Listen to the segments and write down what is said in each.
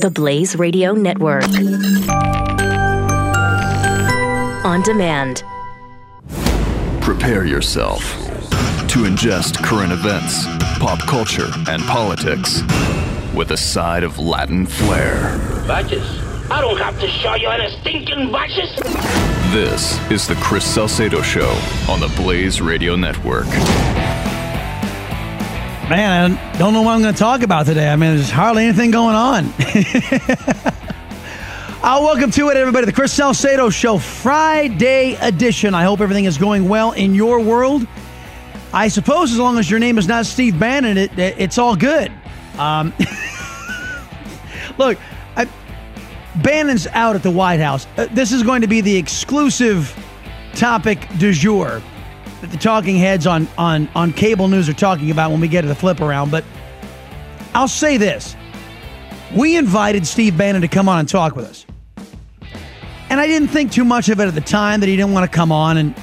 The Blaze Radio Network. On demand. Prepare yourself to ingest current events, pop culture, and politics with a side of Latin flair. Badges? I don't have to show you any stinking badges. This is the Chris Salcedo Show on the Blaze Radio Network. Man, I don't know what I'm going to talk about today. I mean, there's hardly anything going on. uh, welcome to it, everybody. The Chris Salcedo Show, Friday edition. I hope everything is going well in your world. I suppose as long as your name is not Steve Bannon, it, it it's all good. Um, look, I, Bannon's out at the White House. Uh, this is going to be the exclusive topic du jour that the talking heads on, on, on cable news are talking about when we get to the flip around. But I'll say this we invited Steve Bannon to come on and talk with us. And I didn't think too much of it at the time that he didn't want to come on and,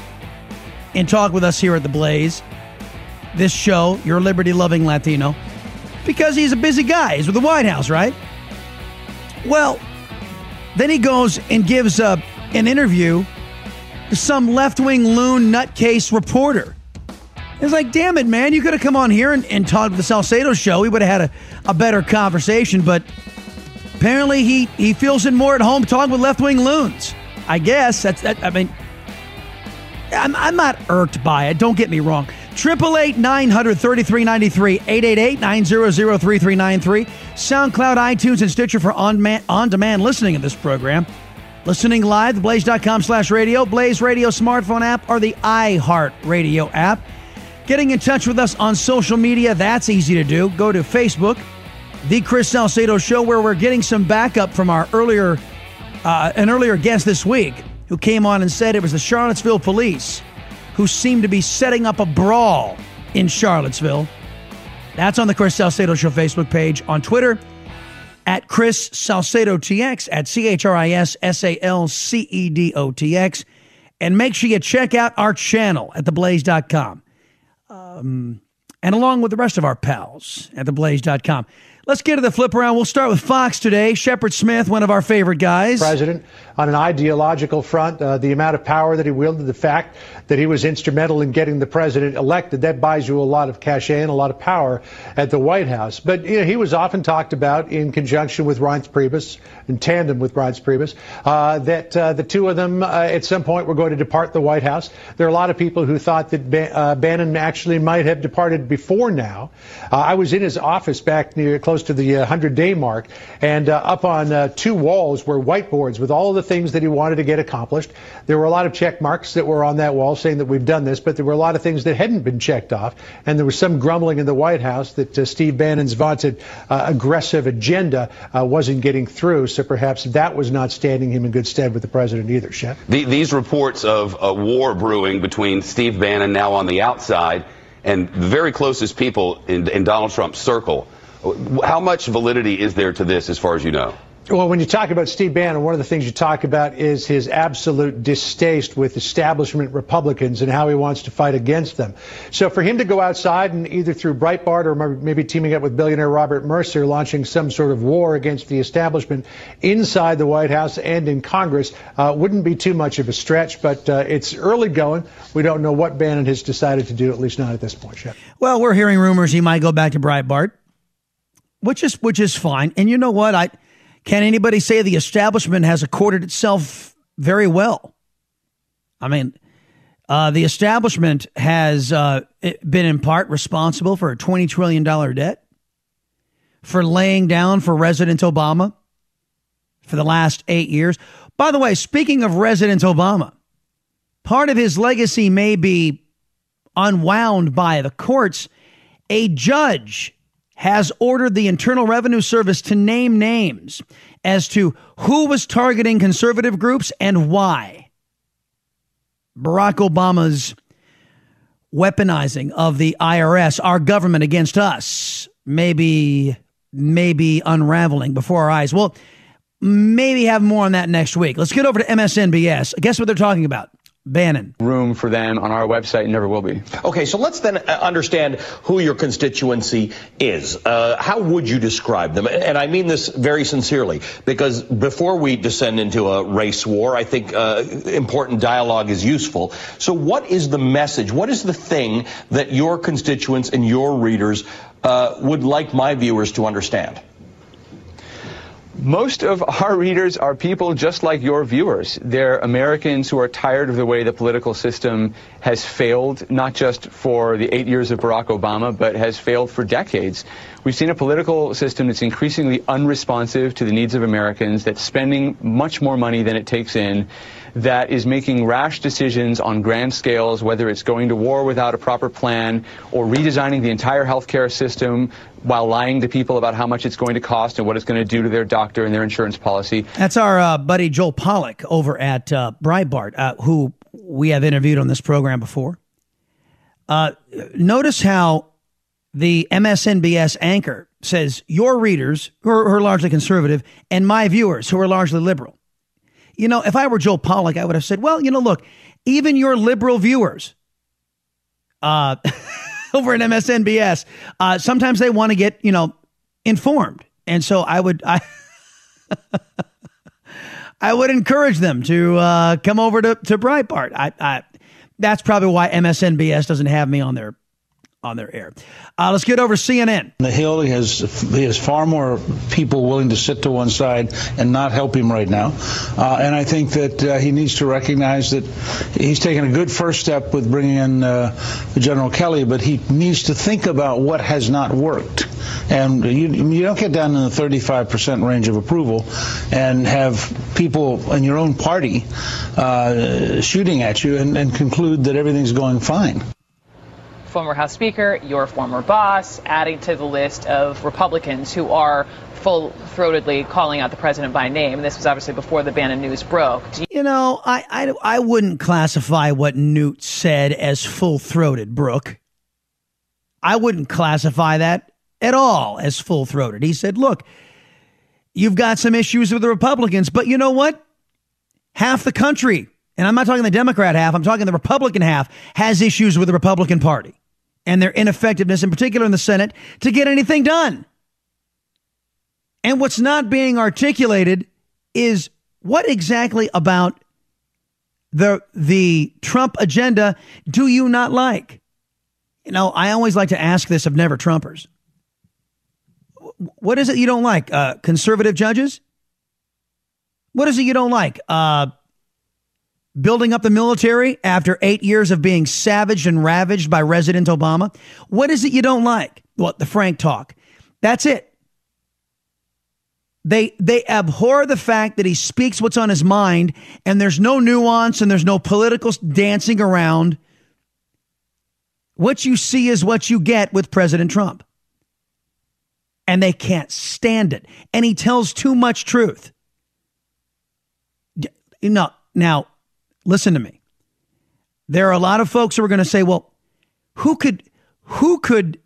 and talk with us here at the Blaze. This show, Your Liberty Loving Latino, because he's a busy guy. He's with the White House, right? Well, then he goes and gives a, an interview some left wing loon nutcase reporter. It's like, damn it, man, you could have come on here and, and talked to the Salcedo show. We would have had a, a better conversation, but apparently he, he feels it more at home talking with left wing loons. I guess that's that. I mean, I'm, I'm not irked by it. Don't get me wrong. Triple eight nine hundred thirty three ninety three eight eight eight nine zero zero three three nine three. SoundCloud, iTunes, and Stitcher for on on demand listening of this program. Listening live, blaze.com slash radio, Blaze Radio smartphone app, or the iHeart Radio app. Getting in touch with us on social media, that's easy to do. Go to Facebook, The Chris Salcedo Show, where we're getting some backup from our earlier, uh, an earlier guest this week who came on and said it was the Charlottesville police who seemed to be setting up a brawl in Charlottesville. That's on the Chris Salcedo Show Facebook page. On Twitter, at Chris Salcedo TX at C H R I S S A L C E D O T X. And make sure you check out our channel at theblaze.com. Um, and along with the rest of our pals at theblaze.com. Let's get to the flip around. We'll start with Fox today. Shepard Smith, one of our favorite guys. President, on an ideological front, uh, the amount of power that he wielded, the fact that he was instrumental in getting the president elected, that buys you a lot of cachet and a lot of power at the White House. But you know, he was often talked about in conjunction with Reince Priebus, in tandem with Reince Priebus, uh, that uh, the two of them uh, at some point were going to depart the White House. There are a lot of people who thought that uh, Bannon actually might have departed before now. Uh, I was in his office back near close to the 100 day mark, and up on two walls were whiteboards with all of the things that he wanted to get accomplished. There were a lot of check marks that were on that wall saying that we've done this, but there were a lot of things that hadn't been checked off. And there was some grumbling in the White House that uh, Steve Bannon's vaunted uh, aggressive agenda uh, wasn't getting through. So perhaps that was not standing him in good stead with the president either, Shep. The, these reports of a war brewing between Steve Bannon now on the outside and the very closest people in, in Donald Trump's circle. How much validity is there to this as far as you know? Well, when you talk about Steve Bannon, one of the things you talk about is his absolute distaste with establishment Republicans and how he wants to fight against them. So for him to go outside and either through Breitbart or maybe teaming up with billionaire Robert Mercer, launching some sort of war against the establishment inside the White House and in Congress uh, wouldn't be too much of a stretch, but uh, it's early going. We don't know what Bannon has decided to do, at least not at this point, Shep. Well, we're hearing rumors he might go back to Breitbart, which is which is fine. And you know what? I can anybody say the establishment has accorded itself very well? I mean, uh, the establishment has uh, been in part responsible for a $20 trillion debt, for laying down for President Obama for the last eight years. By the way, speaking of President Obama, part of his legacy may be unwound by the courts. A judge has ordered the Internal Revenue Service to name names as to who was targeting conservative groups and why. Barack Obama's weaponizing of the IRS, our government against us, maybe maybe unraveling before our eyes. Well, maybe have more on that next week. Let's get over to MSNBS. Guess what they're talking about? Bannon. Room for them on our website never will be. Okay, so let's then uh, understand who your constituency is. Uh, how would you describe them? And I mean this very sincerely, because before we descend into a race war, I think uh, important dialogue is useful. So, what is the message? What is the thing that your constituents and your readers uh, would like my viewers to understand? Most of our readers are people just like your viewers. They're Americans who are tired of the way the political system has failed, not just for the eight years of Barack Obama, but has failed for decades. We've seen a political system that's increasingly unresponsive to the needs of Americans, that's spending much more money than it takes in, that is making rash decisions on grand scales, whether it's going to war without a proper plan or redesigning the entire healthcare system while lying to people about how much it's going to cost and what it's going to do to their doctor and their insurance policy. That's our uh, buddy Joel Pollak over at uh, Breitbart, uh, who we have interviewed on this program before. Uh, notice how the MSNBS anchor says your readers, who are largely conservative, and my viewers, who are largely liberal. You know, if I were Joel Pollak, I would have said, well, you know, look, even your liberal viewers uh, over at MSNBS, uh, sometimes they want to get, you know, informed. And so I would, I, I would encourage them to uh, come over to, to Breitbart. I, I, that's probably why MSNBS doesn't have me on their on their air. Uh, let's get over CNN. The Hill he has he has far more people willing to sit to one side and not help him right now, uh, and I think that uh, he needs to recognize that he's taken a good first step with bringing in uh, General Kelly, but he needs to think about what has not worked. And you, you don't get down in the 35% range of approval and have people in your own party uh, shooting at you and, and conclude that everything's going fine former House Speaker, your former boss, adding to the list of Republicans who are full throatedly calling out the president by name. This was obviously before the Bannon news broke. You-, you, know, I, I, I wouldn't classify what Newt said as full throated, Brooke. I wouldn't classify that at all as full throated. He said, look, you've got some issues with the Republicans, but you know what? Half the country, and I'm not talking the Democrat half, I'm talking the Republican half, has issues with the Republican Party and their ineffectiveness, in particular in the Senate, to get anything done. And what's not being articulated is what exactly about the the Trump agenda do you not like? You know, I always like to ask this of never Trumpers. What is it you don't like? Uh, conservative judges? What is it you don't like? Uh, building up the military after eight years of being savaged and ravaged by President Obama? What is it you don't like? What, the frank talk. That's it. They, they abhor the fact that he speaks what's on his mind and there's no nuance and there's no political dancing around. What you see is what you get with President Trump. And they can't stand it. And he tells too much truth. No, now, listen to me. There are a lot of folks who are going to say, well, who could who could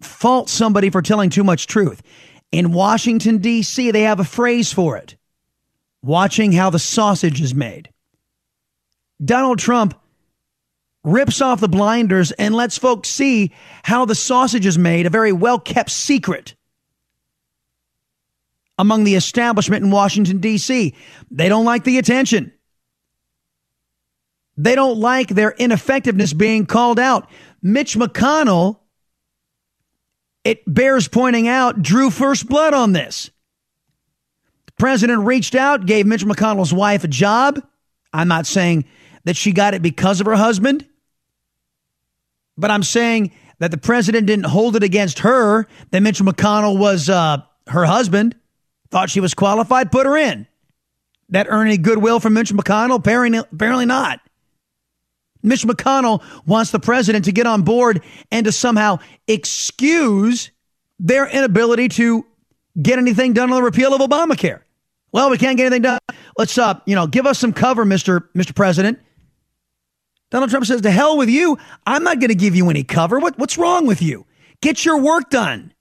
fault somebody for telling too much truth? In Washington D.C., they have a phrase for it. Watching how the sausage is made. Donald Trump rips off the blinders and lets folks see how the sausage is made, a very well kept secret among the establishment in Washington, D.C. They don't like the attention. They don't like their ineffectiveness being called out. Mitch McConnell, it bears pointing out, drew first blood on this. The president reached out, gave Mitch McConnell's wife a job. I'm not saying that she got it because of her husband, but I'm saying that the president didn't hold it against her that Mitch McConnell was uh, her husband, thought she was qualified, put her in. That earned any goodwill from Mitch McConnell? Apparently, apparently not. Mitch McConnell wants the president to get on board and to somehow excuse their inability to get anything done on the repeal of Obamacare. Well, we can't get anything done. Let's uh, you know, give us some cover, Mr. Mr. President. Donald Trump says, "To hell with you. I'm not going to give you any cover. What what's wrong with you? Get your work done."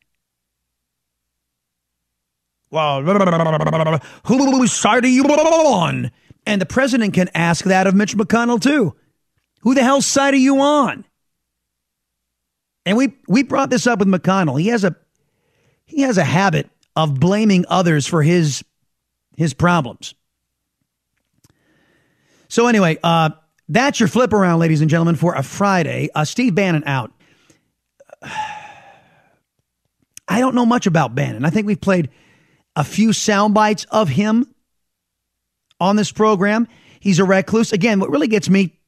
Well, whose side are you on? And the president can ask that of Mitch McConnell too. Who the hell's side are you on? And we we brought this up with McConnell. He has a he has a habit of blaming others for his his problems. So anyway, uh, that's your flip around, ladies and gentlemen, for a Friday. Uh, Steve Bannon out. I don't know much about Bannon. I think we've played a few sound bites of him on this program. He's a recluse. Again, what really gets me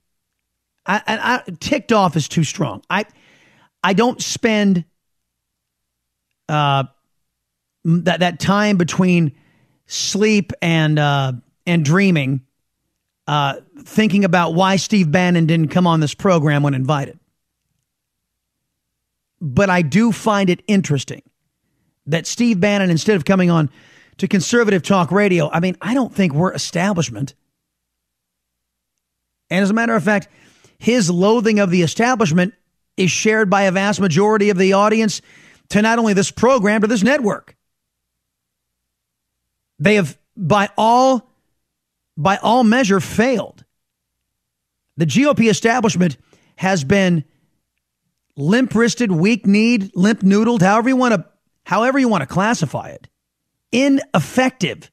I, I, I, ticked off is too strong. I I don't spend uh, that that time between sleep and uh, and dreaming uh, thinking about why Steve Bannon didn't come on this program when invited. But I do find it interesting that Steve Bannon, instead of coming on to conservative talk radio, I mean, I don't think we're establishment. And as a matter of fact, his loathing of the establishment is shared by a vast majority of the audience to not only this program, but this network. They have, by all, by all measure, failed. The GOP establishment has been limp wristed, weak kneed, limp noodled, however you want to, however you want to classify it, ineffective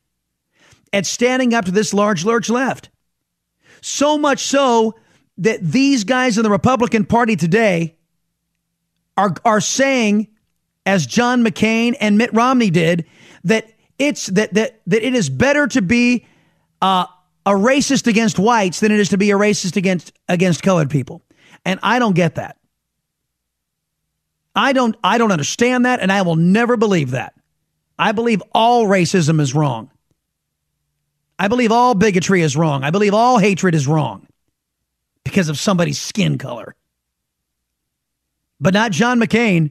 at standing up to this large lurch left. So much so that these guys in the Republican Party today are, are saying, as John McCain and Mitt Romney did, that it's that that that it is better to be uh, a racist against whites than it is to be a racist against against colored people. And I don't get that. I don't I don't understand that and I will never believe that. I believe all racism is wrong. I believe all bigotry is wrong. I believe all hatred is wrong because of somebody's skin color but not John McCain,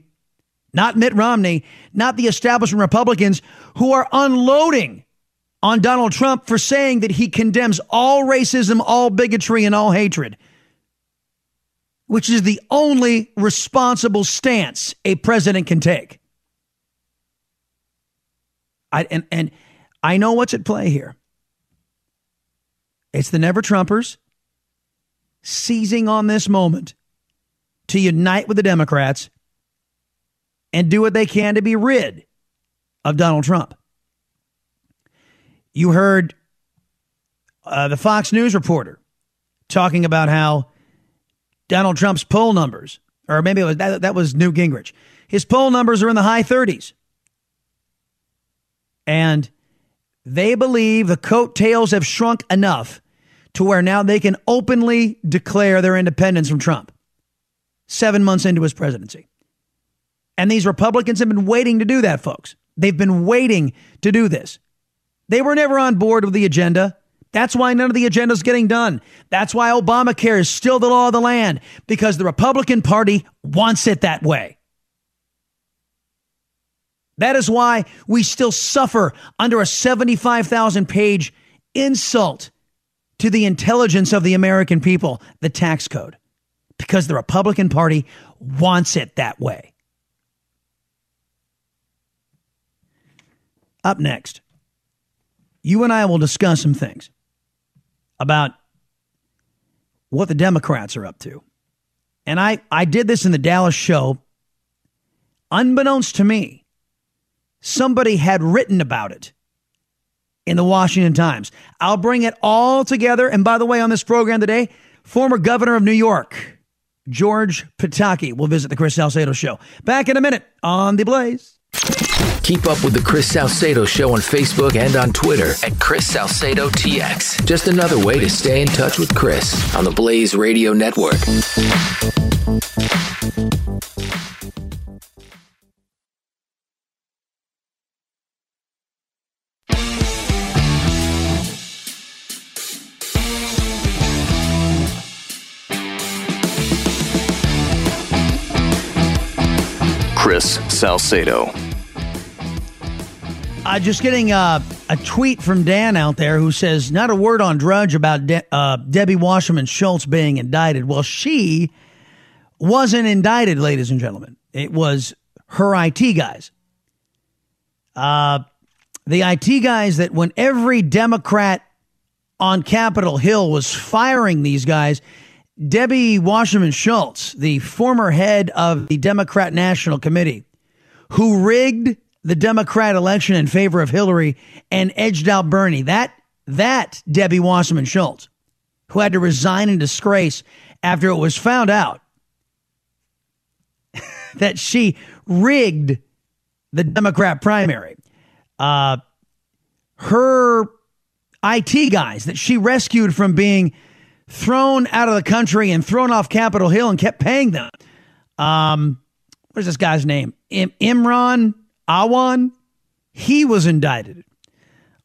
not Mitt Romney, not the establishment Republicans who are unloading on Donald Trump for saying that he condemns all racism, all bigotry, and all hatred, which is the only responsible stance a president can take. I, and, and I know what's at play here. It's the Never Trumpers seizing on this moment to unite with the Democrats and do what they can to be rid of Donald Trump. You heard uh, the Fox News reporter talking about how Donald Trump's poll numbers, or maybe it was that, that was Newt Gingrich, his poll numbers are in the high 30s. And they believe the coattails have shrunk enough to where now they can openly declare their independence from Trump seven months into his presidency. And these Republicans have been waiting to do that, folks. They've been waiting to do this. They were never on board with the agenda. That's why none of the agenda is getting done. That's why Obamacare is still the law of the land, because the Republican Party wants it that way. That is why we still suffer under a 75,000 page insult to the intelligence of the American people, the tax code because the Republican Party wants it that way. Up next, you and I will discuss some things about what the Democrats are up to. And I, I did this in the Dallas show. Unbeknownst to me, somebody had written about it in the Washington Times. I'll bring it all together. And by the way, on this program today, former governor of New York, George Pataki will visit the Chris Salcedo Show. Back in a minute on The Blaze. Keep up with the Chris Salcedo Show on Facebook and on Twitter at Chris Salcedo TX. Just another way to stay in touch with Chris on the Blaze Radio Network. Chris Salcedo. Uh, just getting uh, a tweet from Dan out there who says, not a word on Drudge about De- uh, Debbie Wasserman Schultz being indicted. Well, she wasn't indicted, ladies and gentlemen. It was her IT guys. Uh, the IT guys that when every Democrat on Capitol Hill was firing these guys. Debbie Wasserman Schultz, the former head of the Democrat National Committee, who rigged the Democrat election in favor of Hillary and edged out Bernie. That that Debbie Wasserman Schultz, who had to resign in disgrace after it was found out that she rigged the Democrat primary. Uh, her IT guys that she rescued from being thrown out of the country and thrown off Capitol Hill and kept paying them. Um, what is this guy's name? Im- Imran Awan. He was indicted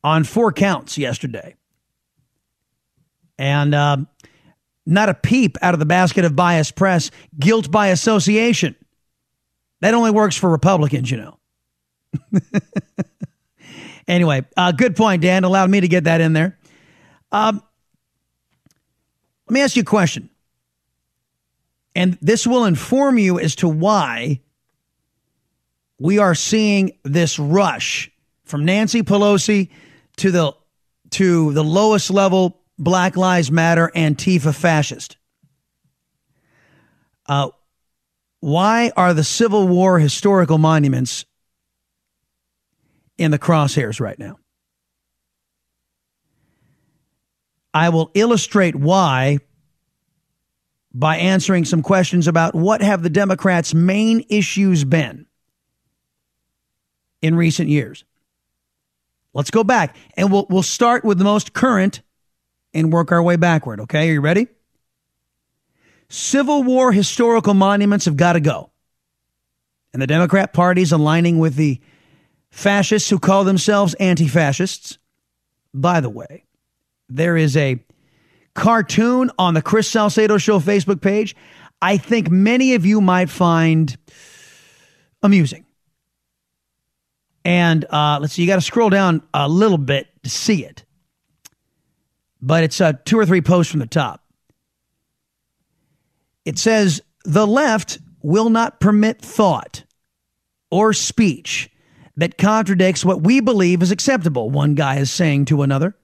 on four counts yesterday. And uh, not a peep out of the basket of biased press, guilt by association. That only works for Republicans, you know. anyway, uh, good point, Dan. Allowed me to get that in there. Um, let me ask you a question. And this will inform you as to why we are seeing this rush from Nancy Pelosi to the to the lowest level Black Lives Matter Antifa fascist. Uh, why are the Civil War historical monuments in the crosshairs right now? I will illustrate why by answering some questions about what have the Democrats' main issues been in recent years. Let's go back and we'll we'll start with the most current and work our way backward, okay? Are you ready? Civil War historical monuments have got to go. And the Democrat Party's aligning with the fascists who call themselves anti fascists. By the way, there is a cartoon on the Chris Salcedo Show Facebook page I think many of you might find amusing. And uh, let's see, you got to scroll down a little bit to see it. But it's uh, two or three posts from the top. It says, the left will not permit thought or speech that contradicts what we believe is acceptable, one guy is saying to another.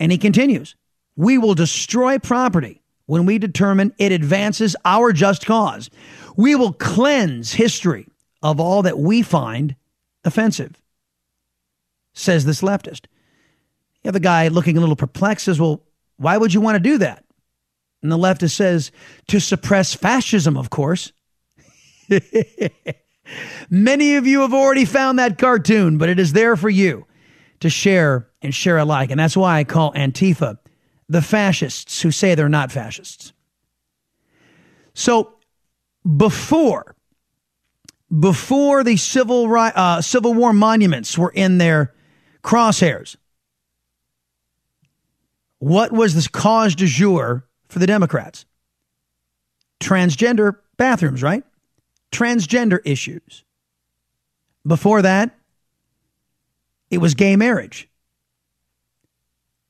And he continues, we will destroy property when we determine it advances our just cause. We will cleanse history of all that we find offensive, says this leftist. The guy looking a little perplexed, says, Well, why would you want to do that? And the leftist says, To suppress fascism, of course. Many of you have already found that cartoon, but it is there for you to share and share alike. And that's why I call Antifa the fascists who say they're not fascists. So before before the civil uh, civil war monuments were in their crosshairs, what was the cause du jour for the Democrats? Transgender bathrooms, right? Transgender issues. Before that, it was gay marriage.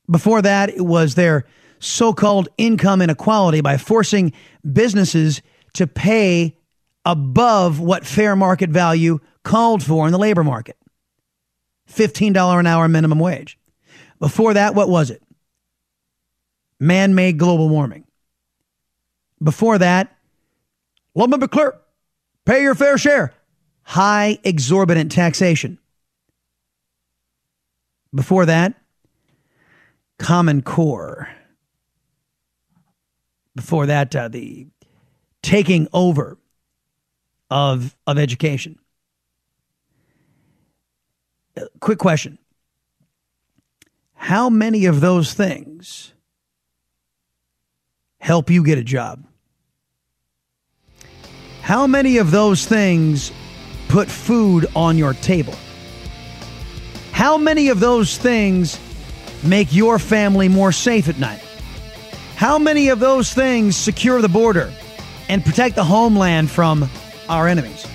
Before that, it was their so called income inequality by forcing businesses to pay above what fair market value called for in the labor market $15 an hour minimum wage. Before that, what was it? Man made global warming. Before that, be clear pay your fair share. High exorbitant taxation. Before that, Common Core. Before that, uh, the taking over of, of education. Uh, quick question How many of those things help you get a job? How many of those things put food on your table? How many of those things make your family more safe at night? How many of those things secure the border and protect the homeland from our enemies?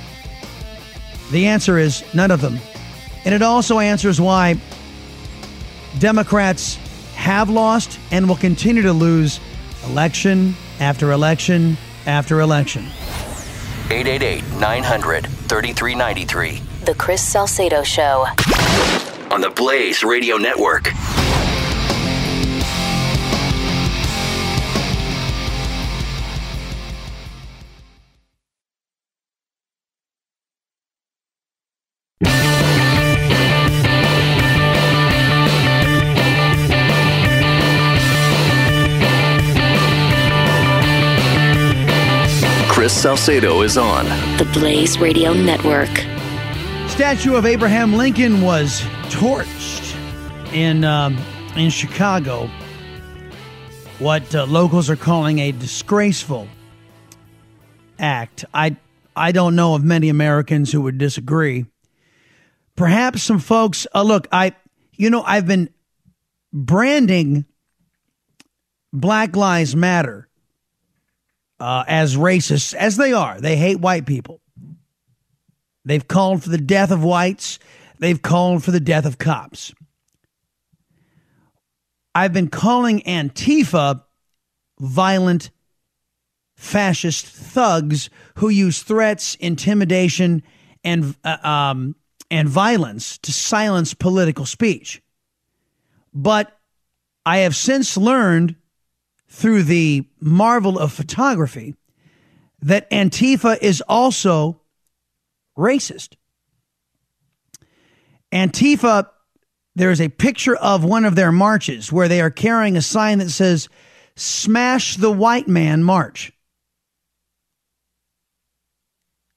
The answer is none of them. And it also answers why Democrats have lost and will continue to lose election after election after election. 888 900 3393. The Chris Salcedo Show on the Blaze Radio Network. Chris Salcedo is on the Blaze Radio Network. Statue of Abraham Lincoln was torched in um, in Chicago. What uh, locals are calling a disgraceful act. I I don't know of many Americans who would disagree. Perhaps some folks. Uh, look, I you know I've been branding Black Lives Matter uh, as racist as they are. They hate white people. They've called for the death of whites. They've called for the death of cops. I've been calling Antifa violent fascist thugs who use threats, intimidation, and uh, um, and violence to silence political speech. But I have since learned through the marvel of photography that Antifa is also racist. Antifa, there is a picture of one of their marches where they are carrying a sign that says, Smash the White Man March.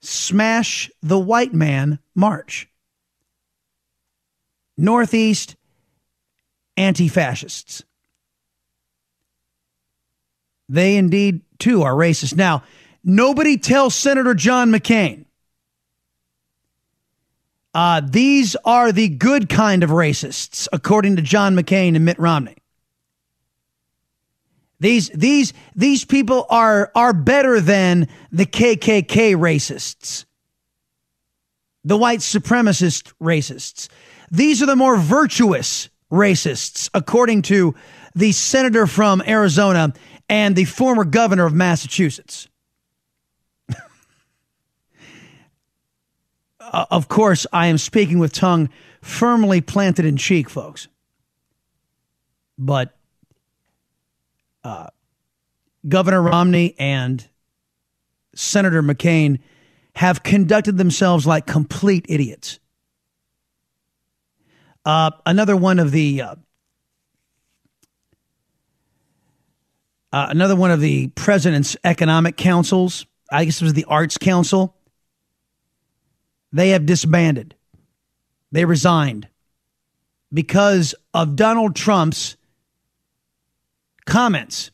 Smash the White Man March. Northeast anti fascists. They indeed, too, are racist. Now, nobody tells Senator John McCain. Uh, these are the good kind of racists, according to John McCain and Mitt Romney. These these these people are are better than the KKK racists, the white supremacist racists. These are the more virtuous racists, according to the senator from Arizona and the former governor of Massachusetts. Uh, of course, I am speaking with tongue firmly planted in cheek, folks. But uh, Governor Romney and Senator McCain have conducted themselves like complete idiots. Uh, another one of the uh, uh, another one of the president's economic councils, I guess it was the Arts Council, they have disbanded. They resigned because of Donald Trump's comments.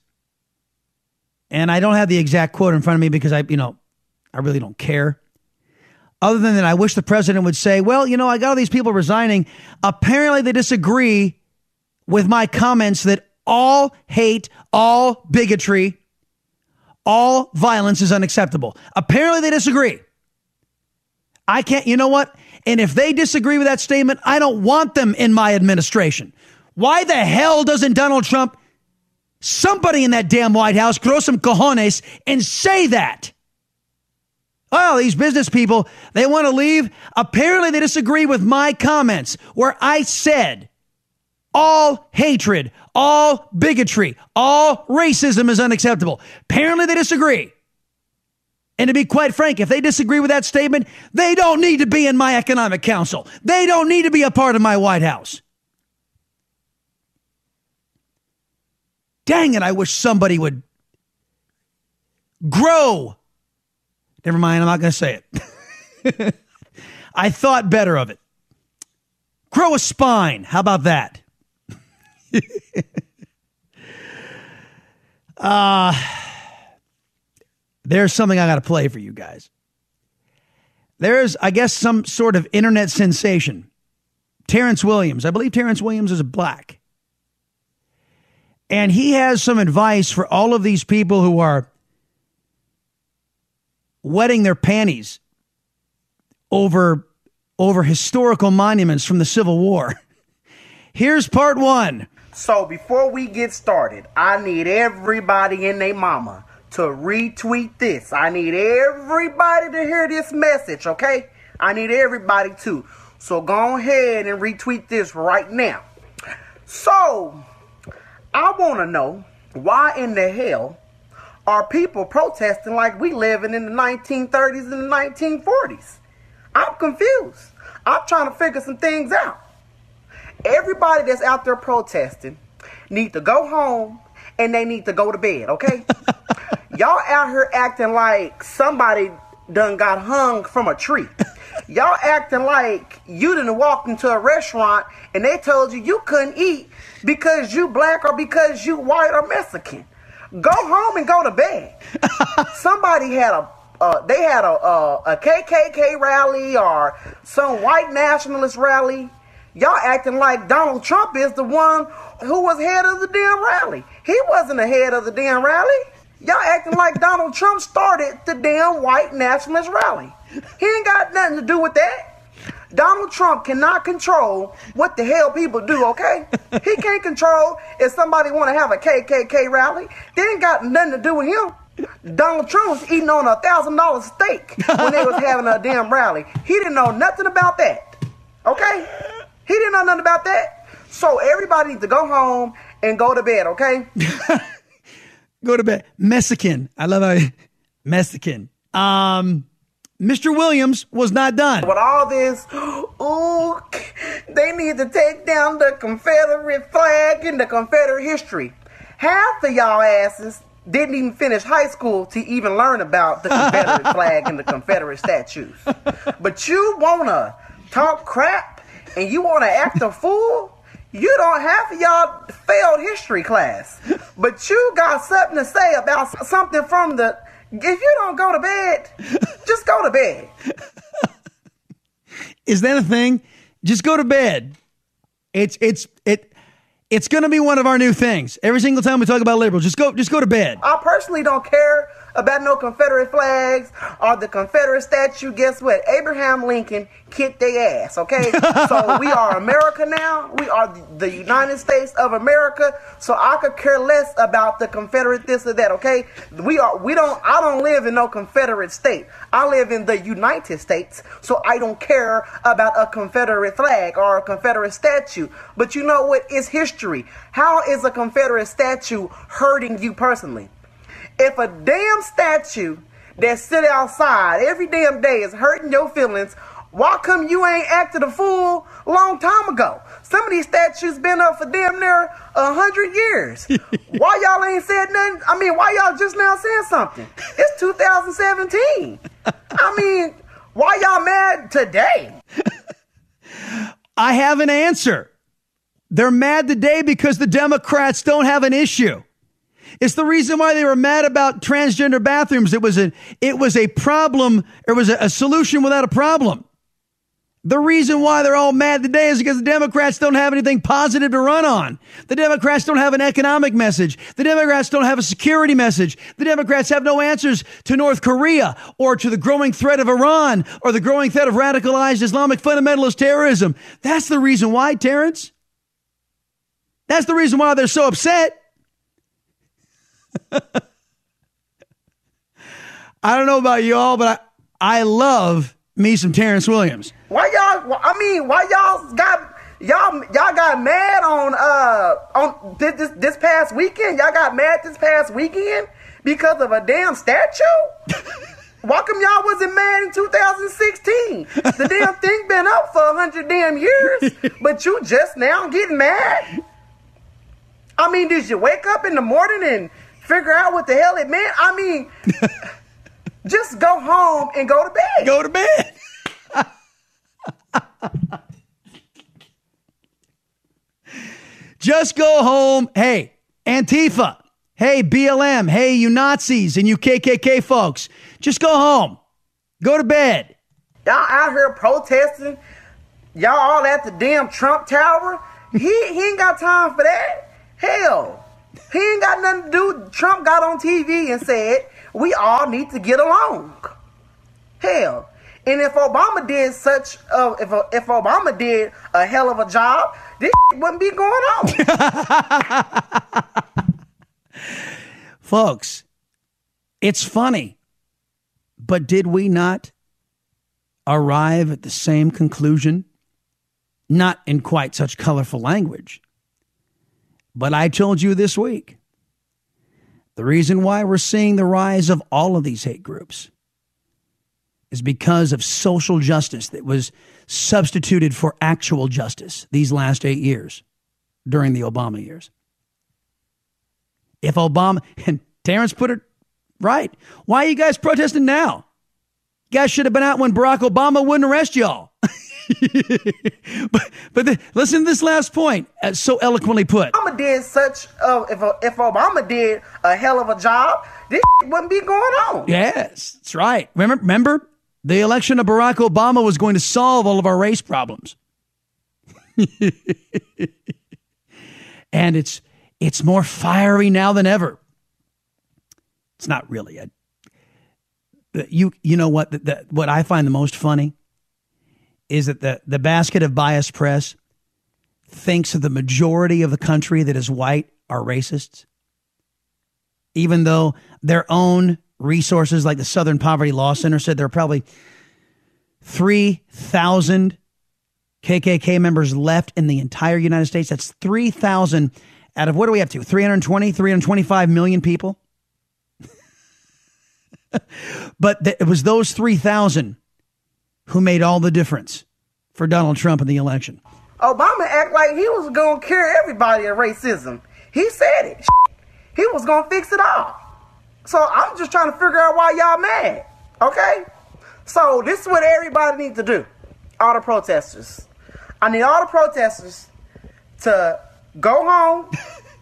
And I don't have the exact quote in front of me because I, you know, I really don't care. Other than that, I wish the president would say, well, you know, I got all these people resigning. Apparently, they disagree with my comments that all hate, all bigotry, all violence is unacceptable. Apparently, they disagree. I can't, you know what? And if they disagree with that statement, I don't want them in my administration. Why the hell doesn't Donald Trump, somebody in that damn White House, grow some cojones and say that? Well, these business people, they want to leave. Apparently, they disagree with my comments where I said all hatred, all bigotry, all racism is unacceptable. Apparently, they disagree. And to be quite frank, if they disagree with that statement, they don't need to be in my economic council. They don't need to be a part of my White House. Dang it, I wish somebody would grow. Never mind, I'm not going to say it. I thought better of it. Grow a spine. How about that? uh, there's something I got to play for you guys. There's, I guess, some sort of internet sensation. Terrence Williams. I believe Terrence Williams is black. And he has some advice for all of these people who are wetting their panties over over historical monuments from the Civil War. Here's part 1. So before we get started, I need everybody and their mama to retweet this. I need everybody to hear this message, okay? I need everybody to. So go ahead and retweet this right now. So, I want to know why in the hell are people protesting like we living in the 1930s and the 1940s? I'm confused. I'm trying to figure some things out. Everybody that's out there protesting need to go home and they need to go to bed, okay? Y'all out here acting like somebody done got hung from a tree. Y'all acting like you didn't walk into a restaurant and they told you you couldn't eat because you black or because you white or Mexican. Go home and go to bed. Somebody had a uh, they had a, a a KKK rally or some white nationalist rally. Y'all acting like Donald Trump is the one who was head of the damn rally. He wasn't the head of the damn rally. Y'all acting like Donald Trump started the damn white nationalist rally. He ain't got nothing to do with that. Donald Trump cannot control what the hell people do, okay? He can't control if somebody want to have a KKK rally. They ain't got nothing to do with him. Donald Trump was eating on a thousand dollar steak when they was having a damn rally. He didn't know nothing about that. Okay? He didn't know nothing about that. So everybody needs to go home and go to bed, okay? Go to bed. Mexican. I love how Mexican. Um, Mr. Williams was not done. With all this, ooh, they need to take down the Confederate flag and the Confederate history. Half of y'all asses didn't even finish high school to even learn about the Confederate flag and the Confederate statues. But you wanna talk crap and you wanna act a fool? You don't have y'all failed history class, but you got something to say about something from the. If you don't go to bed, just go to bed. Is that a thing? Just go to bed. It's it's it it's going to be one of our new things. Every single time we talk about liberals, just go just go to bed. I personally don't care about no Confederate flags or the Confederate statue. Guess what? Abraham Lincoln kicked their ass, okay? so we are America now. We are the United States of America. So I could care less about the Confederate this or that, okay? We are we don't I don't live in no Confederate state. I live in the United States. So I don't care about a Confederate flag or a Confederate statue. But you know what? It's history. How is a Confederate statue hurting you personally? If a damn statue that sit outside every damn day is hurting your feelings, why come you ain't acted a fool long time ago? Some of these statues been up for damn near a hundred years. why y'all ain't said nothing? I mean, why y'all just now saying something? It's 2017. I mean, why y'all mad today? I have an answer. They're mad today because the Democrats don't have an issue. It's the reason why they were mad about transgender bathrooms. It was a it was a problem. It was a, a solution without a problem. The reason why they're all mad today is because the Democrats don't have anything positive to run on. The Democrats don't have an economic message. The Democrats don't have a security message. The Democrats have no answers to North Korea or to the growing threat of Iran or the growing threat of radicalized Islamic fundamentalist terrorism. That's the reason why, Terrence. That's the reason why they're so upset. I don't know about y'all, but I, I love me some Terrence Williams. Why y'all? I mean, why y'all got y'all y'all got mad on uh on this, this this past weekend? Y'all got mad this past weekend because of a damn statue? Why come y'all wasn't mad in 2016? The damn thing been up for a hundred damn years, but you just now getting mad? I mean, did you wake up in the morning and figure out what the hell it meant? I mean, just go home and go to bed. Go to bed. Just go home. Hey, Antifa. Hey, BLM. Hey, you Nazis and you KKK folks. Just go home. Go to bed. Y'all out here protesting. Y'all all at the damn Trump Tower. He, he ain't got time for that. Hell, he ain't got nothing to do. Trump got on TV and said, we all need to get along. Hell. And if Obama did such, uh, if, if Obama did a hell of a job, this wouldn't be going on. Folks, it's funny, but did we not arrive at the same conclusion? Not in quite such colorful language. But I told you this week the reason why we're seeing the rise of all of these hate groups is because of social justice that was substituted for actual justice these last eight years during the Obama years. If Obama, and Terrence put it Right. Why are you guys protesting now? You guys should have been out when Barack Obama wouldn't arrest y'all. but but the, listen to this last point, uh, so eloquently put. Obama did such. Uh, if if Obama did a hell of a job, this wouldn't be going on. Yes, that's right. Remember, remember, the election of Barack Obama was going to solve all of our race problems, and it's it's more fiery now than ever. It's not really a. You you know what the, the, what I find the most funny is that the the basket of bias press thinks that the majority of the country that is white are racists, even though their own resources like the Southern Poverty Law Center said there are probably three thousand KKK members left in the entire United States. That's three thousand out of what do we have to? 320 325 million people? But it was those 3,000 who made all the difference for Donald Trump in the election. Obama act like he was going to cure everybody of racism. He said it. He was going to fix it all. So I'm just trying to figure out why y'all mad. Okay? So this is what everybody needs to do. All the protesters. I need all the protesters to go home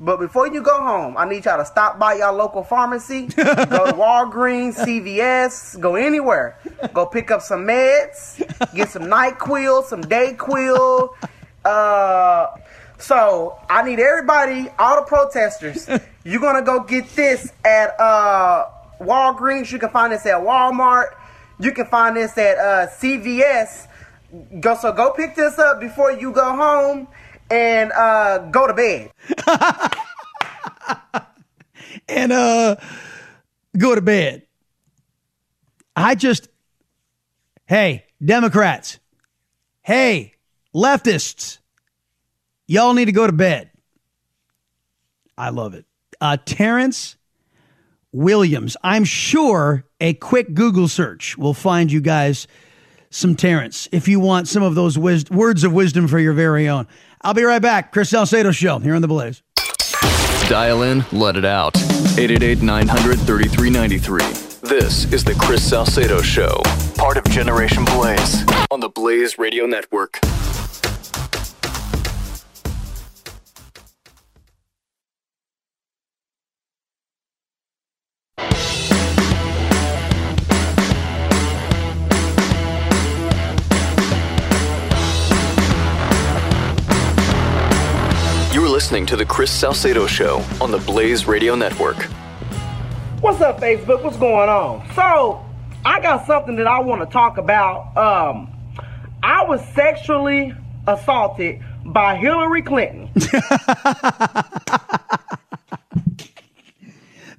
But before you go home, I need y'all to stop by your local pharmacy. go to Walgreens, CVS, go anywhere. Go pick up some meds, get some NyQuil, some DayQuil. Uh, so I need everybody, all the protesters. You're gonna go get this at uh, Walgreens. You can find this at Walmart. You can find this at uh, CVS. Go so go pick this up before you go home and uh, go to bed. and uh, go to bed. I just, hey, Democrats, hey, leftists, y'all need to go to bed. I love it. Uh, Terrence Williams. I'm sure a quick Google search will find you guys some Terrence if you want some of those wis- words of wisdom for your very own. I'll be right back. Chris Salcedo Show here on The Blaze. Dial in, let it out. 888 900 3393. This is the Chris Salcedo Show, part of Generation Blaze on the Blaze Radio Network. Listening to the Chris Salcedo Show on the Blaze Radio Network. What's up, Facebook? What's going on? So, I got something that I want to talk about. Um, I was sexually assaulted by Hillary Clinton.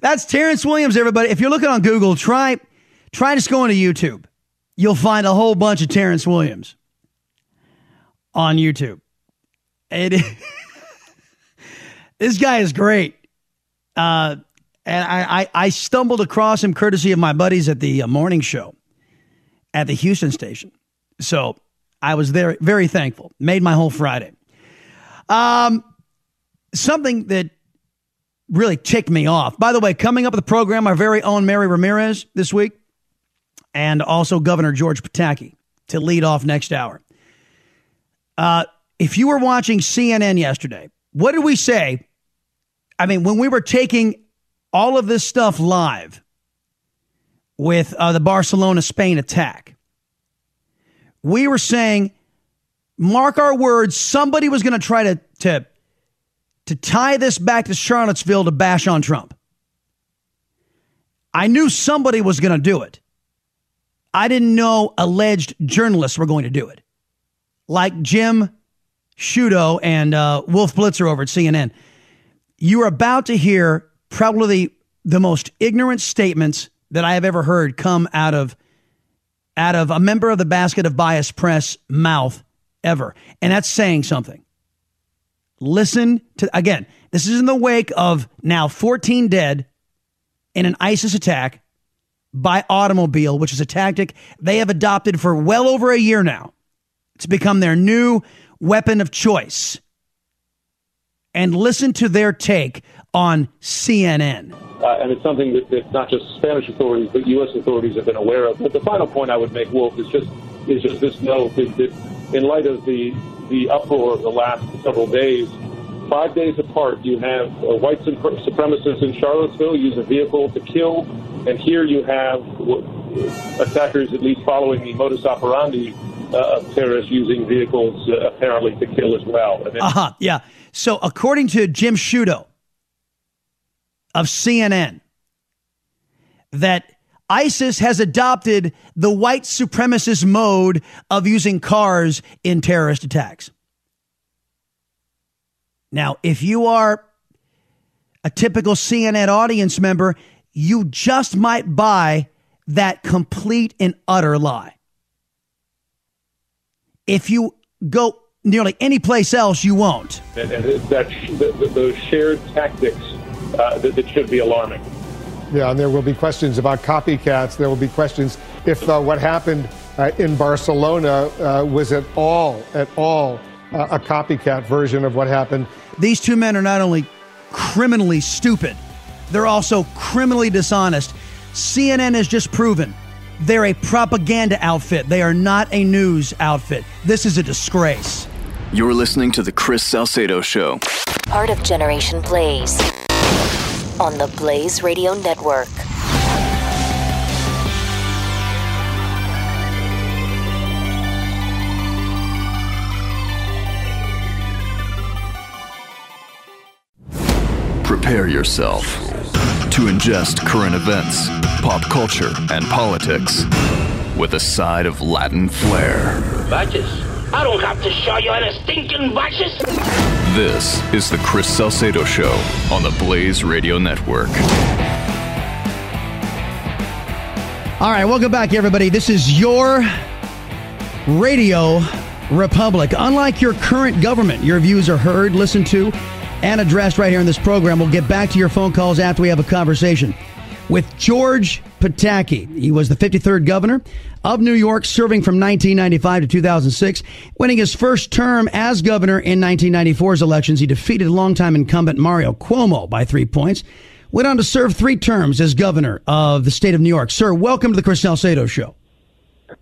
That's Terrence Williams, everybody. If you're looking on Google, try try just going to YouTube. You'll find a whole bunch of Terrence Williams on YouTube. It, this guy is great. Uh, and I, I, I, stumbled across him courtesy of my buddies at the uh, morning show at the Houston station. So I was there, very thankful. Made my whole Friday. Um, something that really ticked me off. By the way, coming up with the program, our very own Mary Ramirez this week, and also Governor George Pataki to lead off next hour. Uh, if you were watching CNN yesterday, what did we say? I mean, when we were taking all of this stuff live with uh, the Barcelona Spain attack, we were saying, mark our words, somebody was going to try to, to, to tie this back to Charlottesville to bash on Trump. I knew somebody was going to do it. I didn't know alleged journalists were going to do it, like Jim Sciutto and uh, Wolf Blitzer over at CNN. You are about to hear probably the, the most ignorant statements that I have ever heard come out of out of a member of the basket of bias press mouth ever. And that's saying something. Listen to again, this is in the wake of now 14 dead in an ISIS attack by automobile, which is a tactic they have adopted for well over a year now. It's become their new weapon of choice. and listen to their take on CNN. Uh, and it's something that, that not just Spanish authorities but U.S. authorities have been aware of. But the final point I would make, Wolf, is just is just this note that, that in light of the the uproar of the last several days, five days apart, you have uh, white supremacists in Charlottesville use a vehicle to kill, and here you have attackers at least following the modus operandi uh, of terrorists using vehicles uh, apparently to kill as well. Uh huh. Yeah. So according to Jim Sciutto of CNN, that ISIS has adopted the white supremacist mode of using cars in terrorist attacks. Now, if you are a typical CNN audience member, you just might buy that complete and utter lie. If you go nearly any place else, you won't. And, and that, those shared tactics uh, that, that should be alarming. Yeah, and there will be questions about copycats. There will be questions if uh, what happened uh, in Barcelona uh, was at all, at all, uh, a copycat version of what happened. These two men are not only criminally stupid, they're also criminally dishonest. CNN has just proven they're a propaganda outfit. They are not a news outfit. This is a disgrace. You're listening to The Chris Salcedo Show. Part of Generation Blaze on the Blaze Radio Network. Prepare yourself to ingest current events, pop culture, and politics with a side of Latin flair. Badges? I don't have to show you any stinking badges. This is the Chris Salcedo Show on the Blaze Radio Network. All right, welcome back, everybody. This is your radio republic. Unlike your current government, your views are heard, listened to, and addressed right here in this program. We'll get back to your phone calls after we have a conversation with George Pataki. He was the 53rd governor of New York, serving from 1995 to 2006. Winning his first term as governor in 1994's elections, he defeated longtime incumbent Mario Cuomo by three points. Went on to serve three terms as governor of the state of New York. Sir, welcome to the Chris Salcedo Show.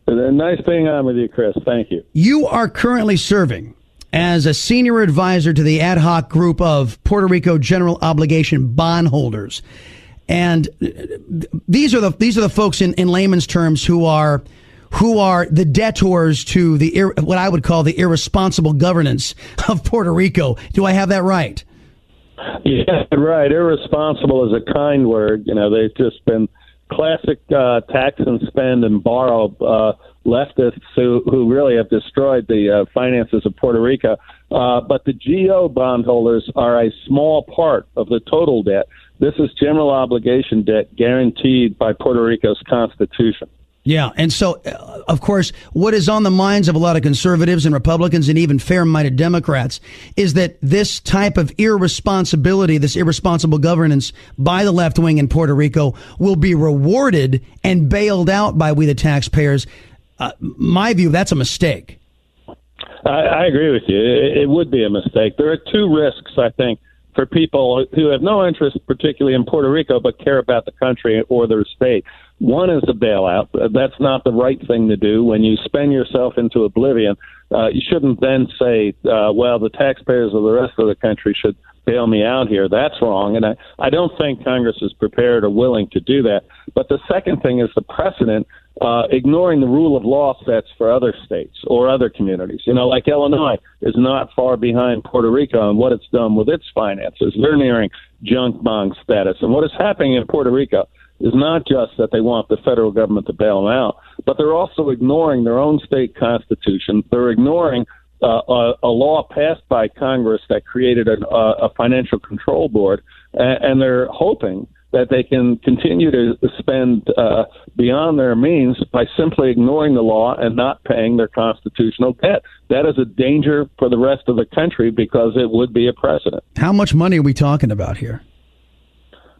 Uh, nice being on with you, Chris. Thank you. You are currently serving as a senior advisor to the ad hoc group of Puerto Rico general obligation bondholders. And these are the these are the folks in, in layman's terms who are who are the debtors to the what I would call the irresponsible governance of Puerto Rico. Do I have that right? Yeah, right. Irresponsible is a kind word. You know, they've just been classic uh, tax and spend and borrow uh, leftists who, who really have destroyed the uh, finances of Puerto Rico. Uh, but the GO bondholders are a small part of the total debt. This is general obligation debt guaranteed by Puerto Rico's constitution. Yeah, and so, uh, of course, what is on the minds of a lot of conservatives and Republicans and even fair-minded Democrats is that this type of irresponsibility, this irresponsible governance by the left wing in Puerto Rico will be rewarded and bailed out by we the taxpayers. Uh, my view, that's a mistake. I, I agree with you. It, it would be a mistake. There are two risks, I think, for people who have no interest, particularly in Puerto Rico, but care about the country or their state. One is a bailout. That's not the right thing to do. When you spend yourself into oblivion, uh, you shouldn't then say, uh, well, the taxpayers of the rest of the country should bail me out here. That's wrong. And I, I don't think Congress is prepared or willing to do that. But the second thing is the precedent uh, ignoring the rule of law sets for other states or other communities. You know, like Illinois is not far behind Puerto Rico on what it's done with its finances. They're nearing junk bond status. And what is happening in Puerto Rico is not just that they want the federal government to bail them out, but they're also ignoring their own state constitution. They're ignoring uh, a, a law passed by Congress that created a, a financial control board, and, and they're hoping that they can continue to spend uh, beyond their means by simply ignoring the law and not paying their constitutional debt. That is a danger for the rest of the country because it would be a precedent. How much money are we talking about here?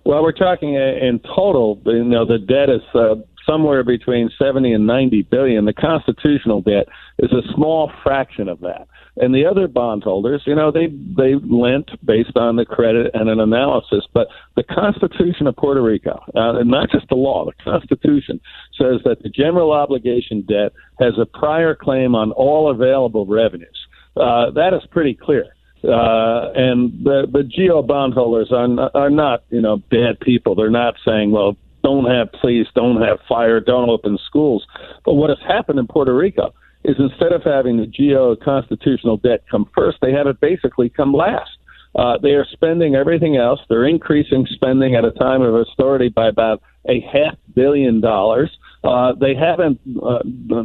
Well, we're talking uh, in total. You know, the debt is uh, somewhere between 70 and 90 billion. The constitutional debt is a small fraction of that. And the other bondholders, you know, they they lent based on the credit and an analysis. But the Constitution of Puerto Rico, uh, and not just the law, the Constitution says that the general obligation debt has a prior claim on all available revenues. Uh, that is pretty clear. Uh, and the the GO bondholders are are not you know bad people. They're not saying well don't have police, don't have fire, don't open schools. But what has happened in Puerto Rico is instead of having the GO constitutional debt come first, they have it basically come last. Uh, they are spending everything else. They're increasing spending at a time of austerity by about a half billion dollars. Uh, they haven't uh,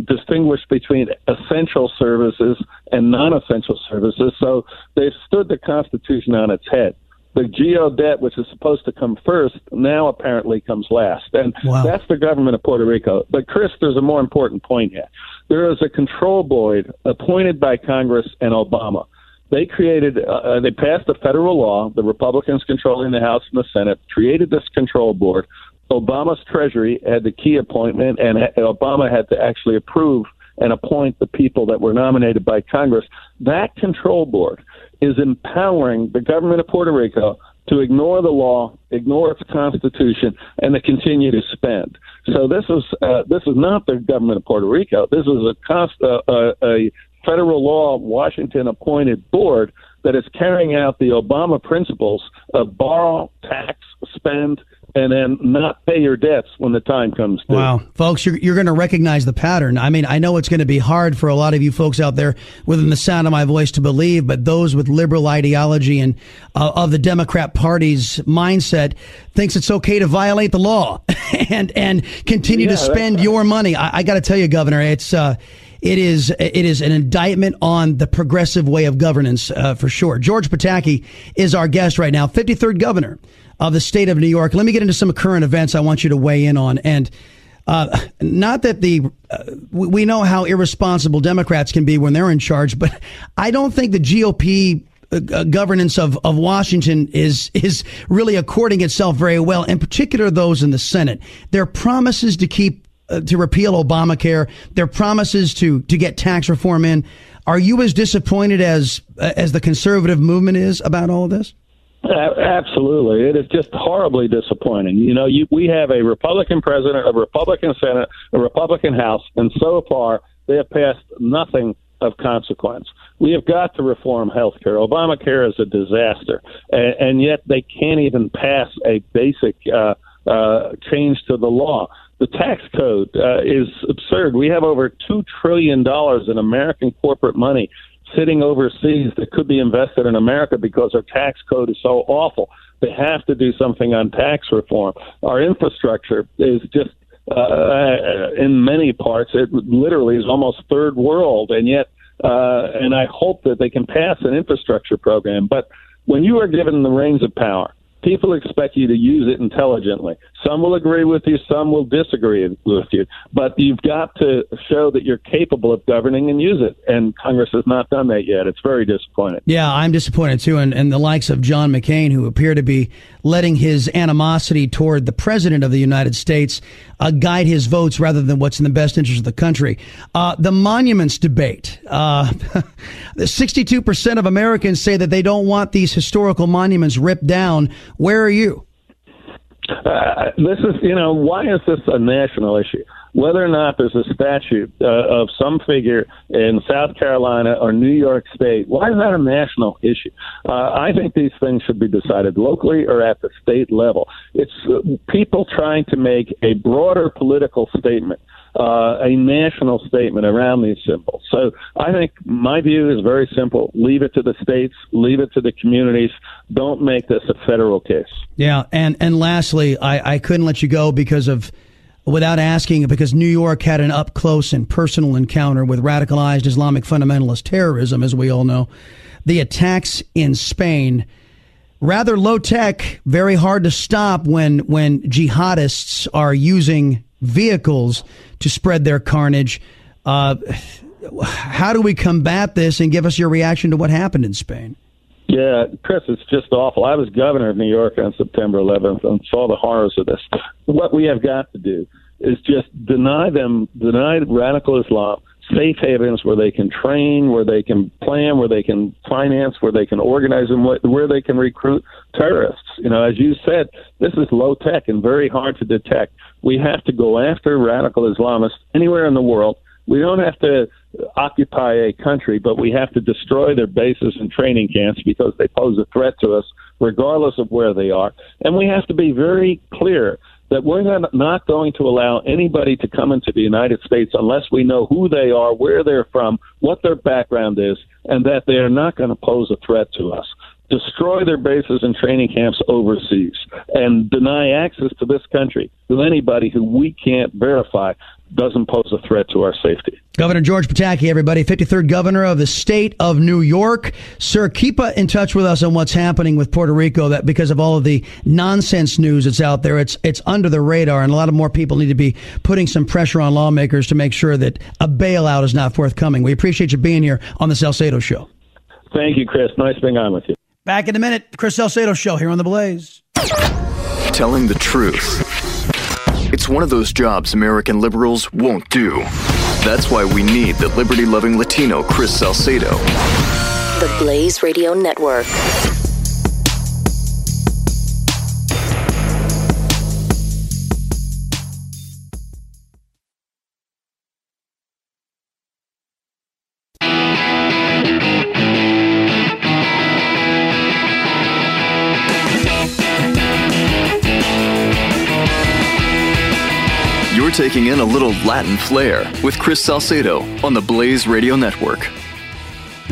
distinguished between essential services and non-essential services, so they've stood the Constitution on its head. The GO debt, which is supposed to come first, now apparently comes last, and Wow. that's the government of Puerto Rico. But Chris, there's a more important point here. There is a control board appointed by Congress and Obama. They created, uh, they passed a federal law. The Republicans controlling the House and the Senate created this control board. Obama's Treasury had the key appointment, and Obama had to actually approve and appoint the people that were nominated by Congress. That control board is empowering the government of Puerto Rico to ignore the law, ignore its constitution, and to continue to spend. So this is uh, this is not the government of Puerto Rico. This is a, const- uh, uh, a federal law, Washington appointed board that is carrying out the Obama principles of borrow, tax, spend, and then not pay your debts when the time comes due. Wow, folks, you're, you're going to recognize the pattern. I mean, I know it's going to be hard for a lot of you folks out there within the sound of my voice to believe, but those with liberal ideology and uh, of the Democrat Party's mindset thinks it's okay to violate the law and and continue Yeah, to spend your money. I, I got to tell you, Governor, it's. Uh, it is it is an indictment on the progressive way of governance uh, for sure. George Pataki is our guest right now, 53rd governor of the state of New York. Let me get into some current events I want you to weigh in on. And uh, not that the uh, we know how irresponsible Democrats can be when they're in charge, but I don't think the GOP uh, uh, governance of, of Washington is is really according itself very well. In particular, those in the Senate. Their promises to keep uh, to repeal Obamacare, their promises to to get tax reform in. Are you as disappointed as uh, as the conservative movement is about all of this? Absolutely, it is just horribly disappointing. You know, you, we have a Republican president, a Republican Senate, a Republican House, and so far they have passed nothing of consequence. We have got to reform health care. Obamacare is a disaster, and, and yet they can't even pass a basic uh, uh, change to the law. The tax code uh, is absurd. We have over two trillion dollars in American corporate money sitting overseas that could be invested in America because our tax code is so awful. They have to do something on tax reform. Our infrastructure is just uh, in many parts, it literally is almost third world, and yet, uh, and I hope that they can pass an infrastructure program. But when you are given the reins of power, people expect you to use it intelligently. Some will agree with you, some will disagree with you, but you've got to show that you're capable of governing and use it. And Congress has not done that yet. It's very disappointing. Yeah, I'm disappointed too. And, and the likes of John McCain, who appear to be letting his animosity toward the president of the United States uh, guide his votes rather than what's in the best interest of the country. Uh, the monuments debate. Uh, 62% of Americans say that they don't want these historical monuments ripped down. Where are you? Uh, this is, you know, why is this a national issue? Whether or not there's a statute uh, of some figure in South Carolina or New York State, why is that a national issue? Uh, I think these things should be decided locally or at the state level. It's uh, people trying to make a broader political statement uh, a national statement around these symbols. So I think my view is very simple. Leave it to the states, leave it to the communities. Don't make this a federal case. Yeah, and and lastly, I, I couldn't let you go because of without asking because New York had an up close and personal encounter with radicalized Islamic fundamentalist terrorism, as we all know. The attacks in Spain, rather low tech, very hard to stop when when jihadists are using vehicles to spread their carnage. Uh, how do we combat this and give us your reaction to what happened in Spain? Yeah, Chris, it's just awful. I was governor of New York on September 11th and saw the horrors of this. What we have got to do is just deny them, deny radical Islam, safe havens where they can train, where they can plan, where they can finance, where they can organize, and where they can recruit terrorists. You know, as you said, this is low tech and very hard to detect. We have to go after radical Islamists anywhere in the world. We don't have to occupy a country, but we have to destroy their bases and training camps because they pose a threat to us, regardless of where they are. And we have to be very clear that we're not going to allow anybody to come into the United States unless we know who they are, where they're from, what their background is, and that they are not going to pose a threat to us. Destroy their bases and training camps overseas and deny access to this country to anybody who we can't verify doesn't pose a threat to our safety. Governor George Pataki, everybody, 53rd governor of the state of New York. Sir, keep uh, in touch with us on what's happening with Puerto Rico that because of all of the nonsense news that's out there, it's it's under the radar and a lot of more people need to be putting some pressure on lawmakers to make sure that a bailout is not forthcoming. We appreciate you being here on the Salcedo show. Thank you, Chris. Nice being on with you. Back in a minute, Chris Salcedo show here on the Blaze. Telling the truth. It's one of those jobs American liberals won't do. That's why we need the liberty loving Latino Chris Salcedo. The Blaze Radio Network. In a little Latin flair with Chris Salcedo on the Blaze Radio Network.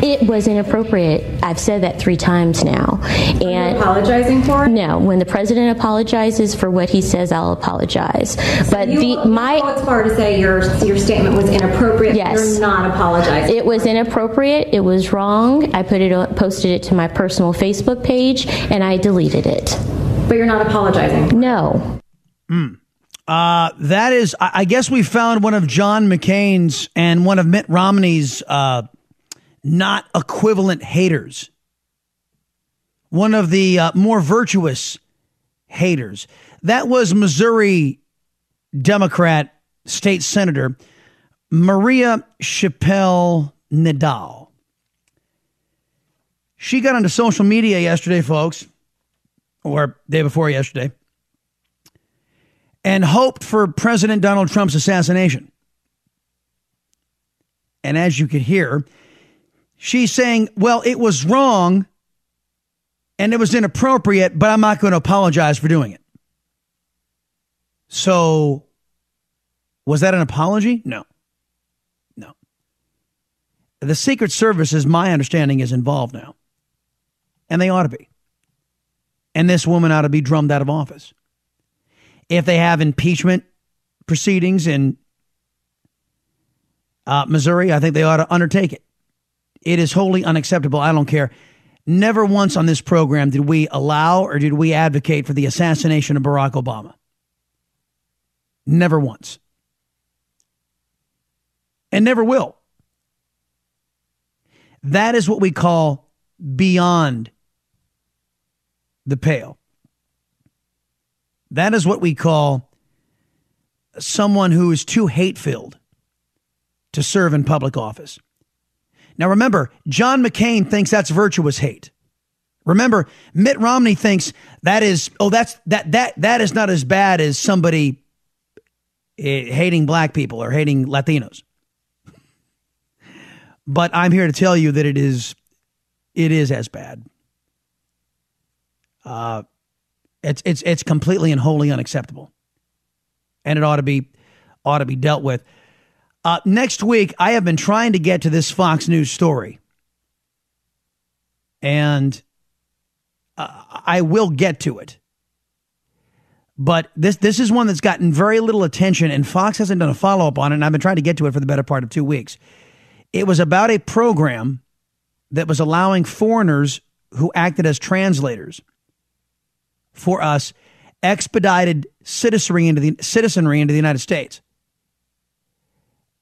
It was inappropriate. I've said that three times now. And apologizing for it? No. When the president apologizes for what he says, I'll apologize. But you, the my go as far to say your your statement was inappropriate. Yes. You're not apologizing. It was inappropriate. It was wrong. I put it on, posted it to my personal Facebook page, and I deleted it. But you're not apologizing. No. Mm. Uh, that is, I, guess we found one of John McCain's and one of Mitt Romney's uh, not equivalent haters. One of the uh, more virtuous haters. That was Missouri Democrat State Senator Maria Chappelle Nadal. She got onto social media yesterday, folks, or day before yesterday, and hoped for President Donald Trump's assassination. And as you could hear, she's saying, well, it was wrong and it was inappropriate, but I'm not going to apologize for doing it. So, was that an apology? No. No. The Secret Service, is my understanding, is involved now. And they ought to be. And this woman ought to be drummed out of office. If they have impeachment proceedings in uh, Missouri, I think they ought to undertake it. It is wholly unacceptable. I don't care. Never once on this program did we allow or did we advocate for the assassination of Barack Obama. Never once. And never will. That is what we call beyond the pale. That is what we call someone who is too hate filled to serve in public office. Now remember, John McCain thinks that's virtuous hate. Remember, Mitt Romney thinks that is oh that's that that that is not as bad as somebody eh, hating black people or hating Latinos. But I'm here to tell you that it is it is as bad. Uh, it's it's it's completely and wholly unacceptable, and it ought to be ought to be dealt with. Uh, next week, I have been trying to get to this Fox News story, and uh, I will get to it. But this this is one that's gotten very little attention, and Fox hasn't done a follow up on it. And I've been trying to get to it for the better part of two weeks. It was about a program that was allowing foreigners who acted as translators for us expedited citizenry into the citizenry into the United States.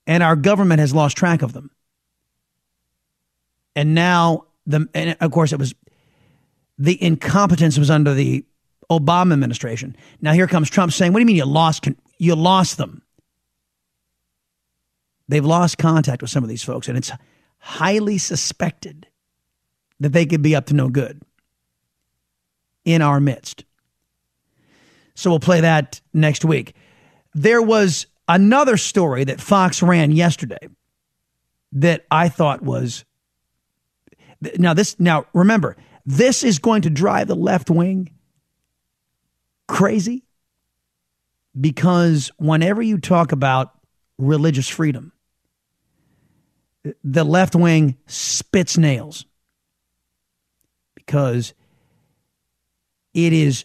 And our government has lost track of them. And now the and of course it was the incompetence was under the Obama administration. Now here comes Trump saying, "What do you mean you lost you lost them?" They've lost contact with some of these folks, and it's highly suspected that they could be up to no good in our midst. So we'll play that next week. There was another story that Fox ran yesterday that I thought was now this now remember this is going to drive the left wing crazy because whenever you talk about religious freedom the left wing spits nails because it is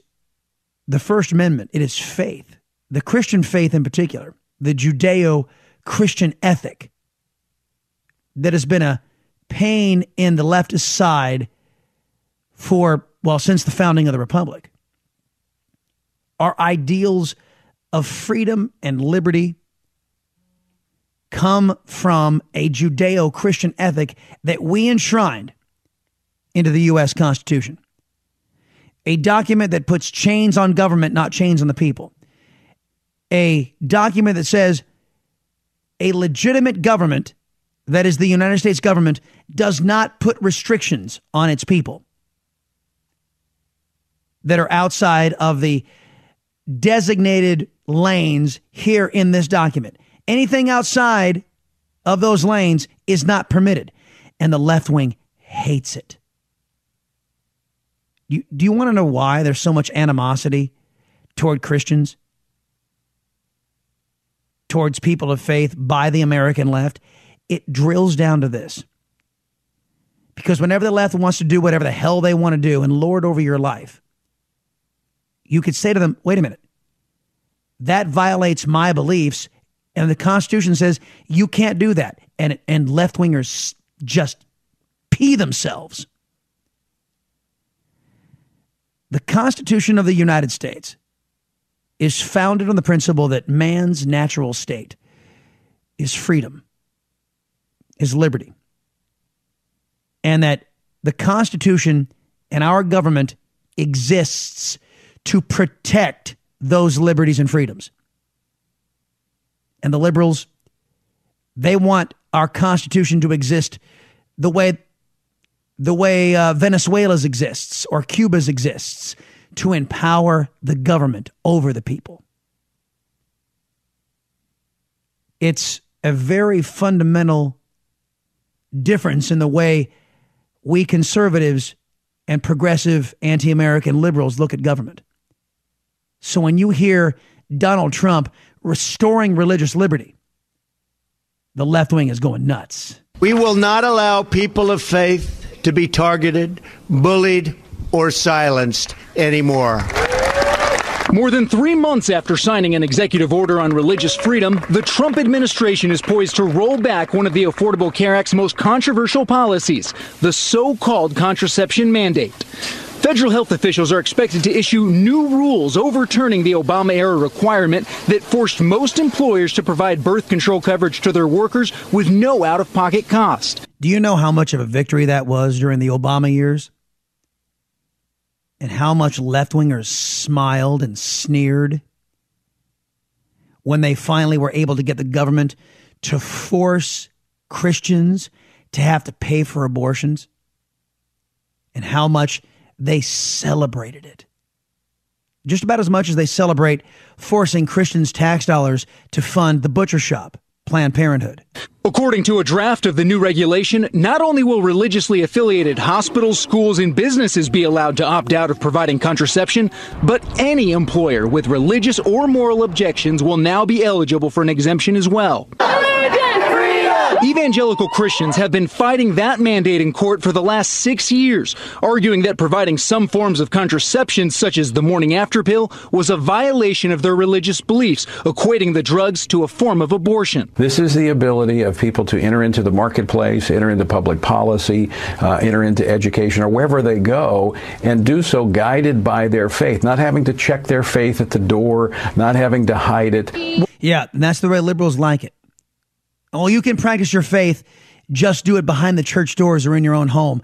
the First Amendment, it is faith, the Christian faith in particular, the Judeo Christian ethic that has been a pain in the leftist side for, well, since the founding of the Republic. Our ideals of freedom and liberty come from a Judeo Christian ethic that we enshrined into the U.S. Constitution. A document that puts chains on government, not chains on the people. A document that says a legitimate government, that is the United States government, does not put restrictions on its people that are outside of the designated lanes here in this document. Anything outside of those lanes is not permitted. And the left wing hates it. You, do you want to know why there's so much animosity toward Christians, towards people of faith by the American left? It drills down to this. Because whenever the left wants to do whatever the hell they want to do and lord over your life, you could say to them, wait a minute, that violates my beliefs and the Constitution says you can't do that. And, and left wingers just pee themselves. The Constitution of the United States is founded on the principle that man's natural state is freedom, is liberty, and that the Constitution and our government exists to protect those liberties and freedoms. And the liberals, they want our Constitution to exist the way the way uh, Venezuela's exists or Cuba's exists to empower the government over the people. It's a very fundamental difference in the way we conservatives and progressive anti American liberals look at government. So when you hear Donald Trump restoring religious liberty, the left wing is going nuts. We will not allow people of faith to be targeted, bullied, or silenced anymore. More than three months after signing an executive order on religious freedom, the Trump administration is poised to roll back one of the Affordable Care Act's most controversial policies, the so called contraception mandate. Federal health officials are expected to issue new rules overturning the Obama era requirement that forced most employers to provide birth control coverage to their workers with no out of pocket cost. Do you know how much of a victory that was during the Obama years? And how much left wingers smiled and sneered when they finally were able to get the government to force Christians to have to pay for abortions? And how much they celebrated it. Just about as much as they celebrate forcing Christians' tax dollars to fund the butcher shop, Planned Parenthood. According to a draft of the new regulation, not only will religiously affiliated hospitals, schools, and businesses be allowed to opt out of providing contraception, but any employer with religious or moral objections will now be eligible for an exemption as well. Evangelical Christians have been fighting that mandate in court for the last six years, arguing that providing some forms of contraception, such as the morning after pill, was a violation of their religious beliefs, equating the drugs to a form of abortion. This is the ability of people to enter into the marketplace, enter into public policy, uh, enter into education, or wherever they go, and do so guided by their faith, not having to check their faith at the door, not having to hide it. Yeah, and that's the way liberals like it. Oh, you can practice your faith, just do it behind the church doors or in your own home.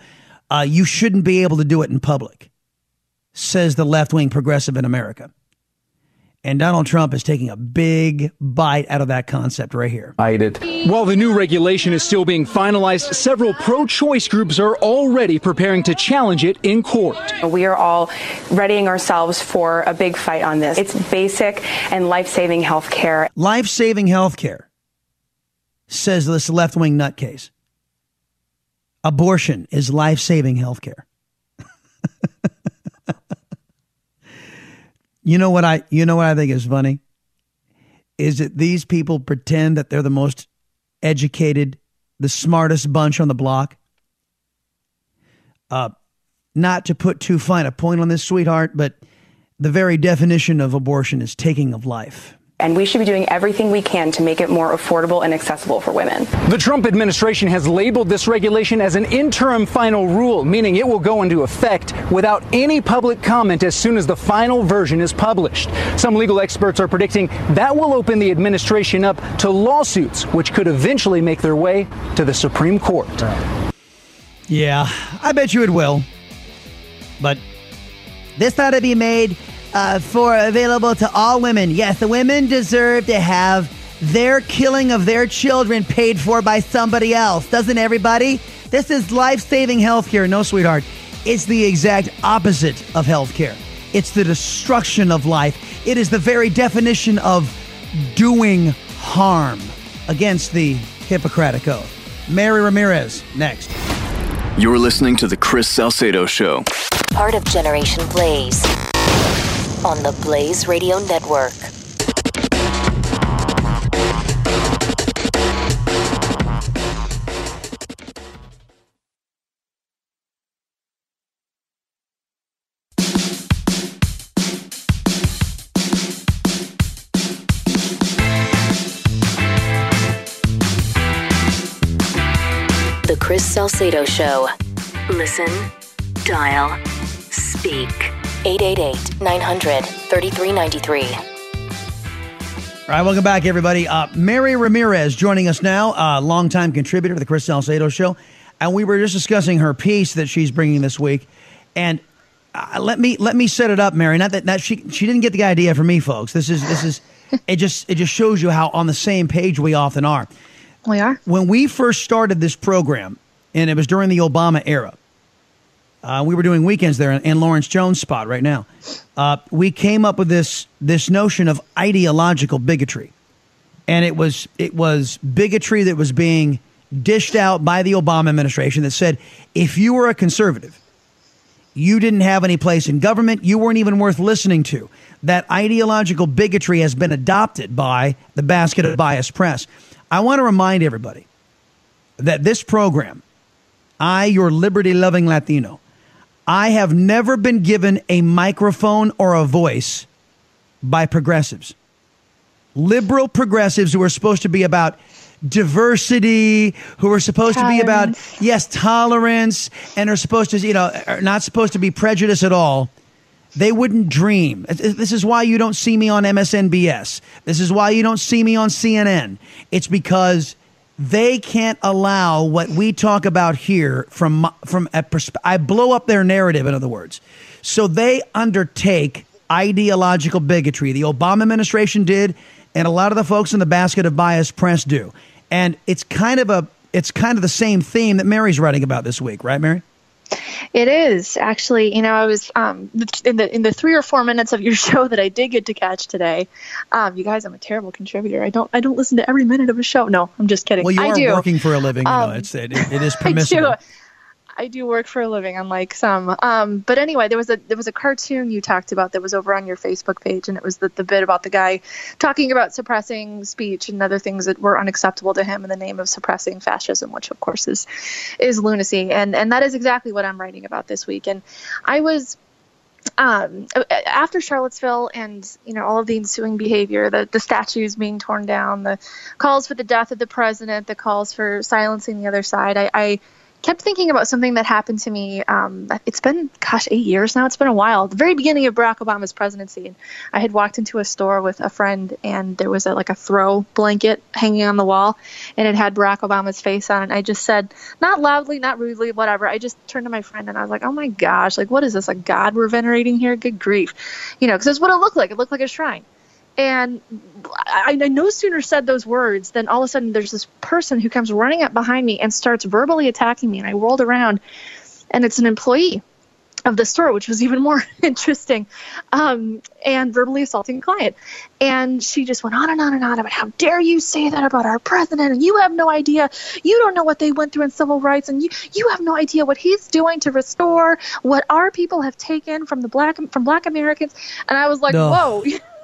Uh, you shouldn't be able to do it in public, says the left wing progressive in America. And Donald Trump is taking a big bite out of that concept right here. While the new regulation is still being finalized, several pro choice groups are already preparing to challenge it in court. We are all readying ourselves for a big fight on this. It's basic and life saving health care. Life saving health care, says this left wing nutcase. Abortion is life saving health care. you know what I you know what I think is funny? Is that these people pretend that they're the most educated, the smartest bunch on the block. Uh, not to put too fine a point on this, sweetheart, but the very definition of abortion is taking of life. And we should be doing everything we can to make it more affordable and accessible for women. The Trump administration has labeled this regulation as an interim final rule, meaning it will go into effect without any public comment as soon as the final version is published. Some legal experts are predicting that will open the administration up to lawsuits, which could eventually make their way to the Supreme Court. Yeah, I bet you it will. But this ought to be made uh, for available to all women. Yes, the women deserve to have their killing of their children paid for by somebody else. Doesn't everybody? This is life saving health care. No, sweetheart. It's the exact opposite of health care. It's the destruction of life. It is the very definition of doing harm against the Hippocratic Oath. Mary Ramirez, next. You're listening to The Chris Salcedo Show. Part of Generation Blaze on the Blaze Radio Network. The Chris Salcedo Show. Listen, dial, speak. 888 900 3393. All right, welcome back, everybody. Uh, Mary Ramirez joining us now, uh, longtime contributor to the Chris Salcedo Show, and we were just discussing her piece that she's bringing this week. And uh, let me let me set it up, Mary. Not that, that she she didn't get the idea from me, folks. This is this is it just it just shows you how on the same page we often are. We are. When we first started this program, and it was during the Obama era. Uh, we were doing weekends there in, Lawrence Jones' spot right now. Uh, we came up with this this notion of ideological bigotry, and it was it was bigotry that was being dished out by the Obama administration that said if you were a conservative, you didn't have any place in government, you weren't even worth listening to. That ideological bigotry has been adopted by the basket of bias press. I want to remind everybody that this program, I, your liberty loving Latino, I have never been given a microphone or a voice by progressives. Liberal progressives who are supposed to be about diversity, who are supposed to be about, yes, tolerance, and are supposed to, you know, are not supposed to be prejudiced at all. They wouldn't dream. This is why you don't see me on MSNBS. This is why you don't see me on CNN. It's because they can't allow what we talk about here from from a persp- I blow up their narrative in other words. So they undertake ideological bigotry. The Obama administration did and a lot of the folks in the basket of bias press do. And it's kind of a it's kind of the same theme that Mary's writing about this week, right Mary? It is actually, you know, I was um, in the in the three or four minutes of your show that I did get to catch today. Um, you guys, I'm a terrible contributor. I don't I don't listen to every minute of a show. No, I'm just kidding. Well, you I are do. working for a living. You know, Um, it's it, it is I permissible. do. I do work for a living, unlike some. Um, but anyway, there was a there was a cartoon you talked about that was over on your Facebook page, and it was the, the bit about the guy talking about suppressing speech and other things that were unacceptable to him in the name of suppressing fascism, which of course is is lunacy, and and that is exactly what I'm writing about this week. And I was um, after Charlottesville and you know all of the ensuing behavior, the the statues being torn down, the calls for the death of the president, the calls for silencing the other side, I, I kept thinking about something that happened to me. Um, it's been gosh eight years now. It's been a while. The very beginning of Barack Obama's presidency, I had walked into a store with a friend, and there was a, like a throw blanket hanging on the wall, and it had Barack Obama's face on it. I just said, not loudly, not rudely, whatever. I just turned to my friend and I was like, oh my gosh, like what is this? A god we're venerating here? Good grief, you know, because that's what it looked like. It looked like a shrine. And I, I no sooner said those words than all of a sudden there's this person who comes running up behind me and starts verbally attacking me. And I rolled around, and it's an employee of the store, which was even more interesting, um, and verbally assaulting a client. And she just went on and on and on about how dare you say that about our president, and you have no idea, you don't know what they went through in civil rights, and you you have no idea what he's doing to restore what our people have taken from the black from black Americans. And I was like, No. whoa.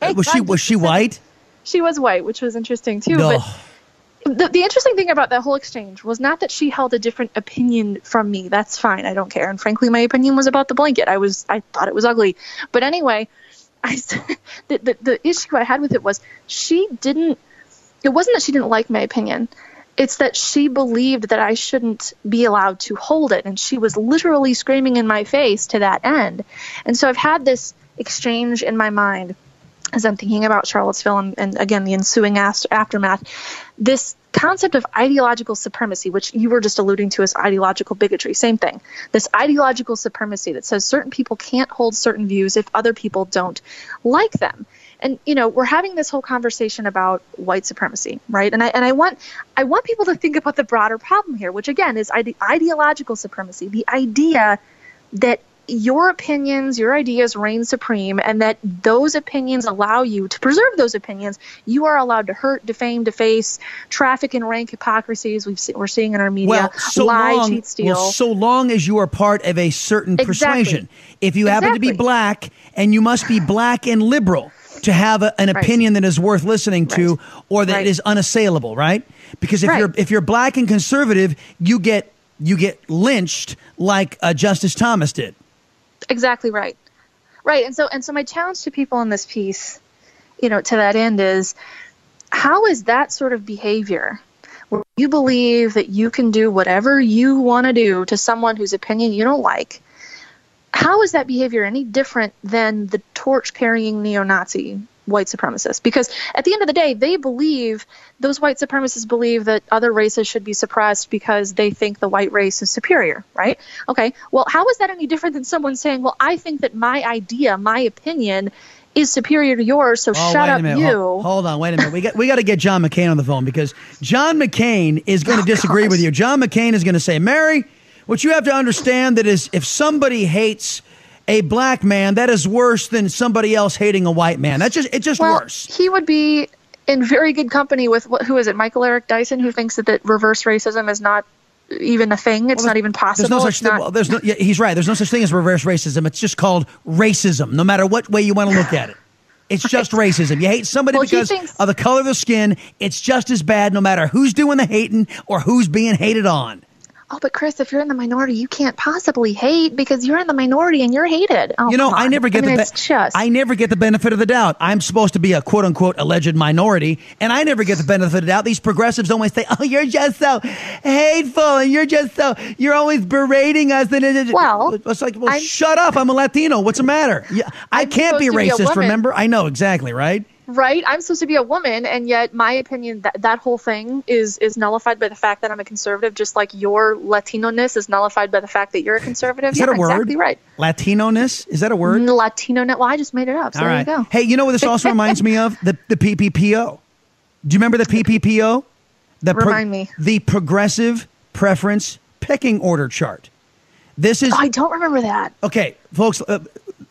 Was she was she white? She was white, which was interesting too. No. But the, the interesting thing about that whole exchange was not that she held a different opinion from me. That's fine. I don't care. And frankly, my opinion was about the blanket. I was I thought it was ugly. But anyway, I the, the the issue I had with it was she didn't. It wasn't that she didn't like my opinion. It's that she believed that I shouldn't be allowed to hold it, and she was literally screaming in my face to that end. And so I've had this exchange in my mind as I'm thinking about Charlottesville and, and again the ensuing ast- aftermath, this concept of ideological supremacy, which you were just alluding to as ideological bigotry, same thing. This ideological supremacy that says certain people can't hold certain views if other people don't like them. And you know, we're having this whole conversation about white supremacy, right? And I and I want I want people to think about the broader problem here, which again is ide- ideological supremacy, the idea that your opinions, your ideas reign supreme, and that those opinions allow you to preserve those opinions. You are allowed to hurt, defame, deface, traffic in rank hypocrisies we've se- we're seeing in our media, Well, so lie, long, cheat, steal. well, so long as you are part of a certain Exactly. persuasion. If you happen to be black and you must be black and liberal to have a, an Right. opinion that is worth listening to or that Right. is unassailable, right? Because if Right. you're if you're black and conservative, you get you get lynched like uh, Justice Thomas did. Exactly right. Right. And so and so my challenge to people in this piece, you know, to that end is how is that sort of behavior where you believe that you can do whatever you want to do to someone whose opinion you don't like? How is that behavior any different than the torch carrying neo Nazi white supremacists? Because at the end of the day, they believe, those white supremacists believe that other races should be suppressed because they think the white race is superior, right? Okay, well, how is that any different than someone saying, well, I think that my idea, my opinion, is superior to yours, so Oh, shut up, minute. you. Hold, hold on, wait a minute. We got we got to get John McCain on the phone because John McCain is Oh, going to disagree with you. John McCain is going to say, Mary, what you have to understand that is if somebody hates a black man, that is worse than somebody else hating a white man. That's just it's just well, worse. he would be in very good company with who is it, Michael Eric Dyson, who thinks that, that reverse racism is not even a thing. It's not even possible. There's no such thing. Well, there's no. Yeah, he's right. There's no such thing as reverse racism. It's just called racism. No matter what way you want to look at it, it's just racism. You hate somebody Well, because thinks- of the color of their skin. It's just as bad, no matter who's doing the hating or who's being hated on. Oh, but Chris, if you're in the minority, you can't possibly hate because you're in the minority and you're hated. Oh, you know, I never get I mean, the it's just I never get the benefit of the doubt. I'm supposed to be a quote unquote alleged minority, and I never get the benefit of the doubt. These progressives always say, "Oh, you're just so hateful, and you're just so you're always berating us." And Well, it's like, well, shut up. I'm a Latino. What's the matter? Yeah, I can't be to be racist. remember? I know exactly, right? Right. I'm supposed to be a woman, and yet my opinion that that whole thing is is nullified by the fact that I'm a conservative, just like your Latino ness is nullified by the fact that you're a conservative. Is yeah, that a word? Exactly right. Latino-ness is that a word? Latino net. Well, I just made it up. So All there right. you go. Hey, you know what this also reminds me of? The the PPPO. Do you remember the PPPO? The Remind me. The Progressive Preference Pecking Order Chart. This is. Oh, I don't remember that. Okay, folks, uh,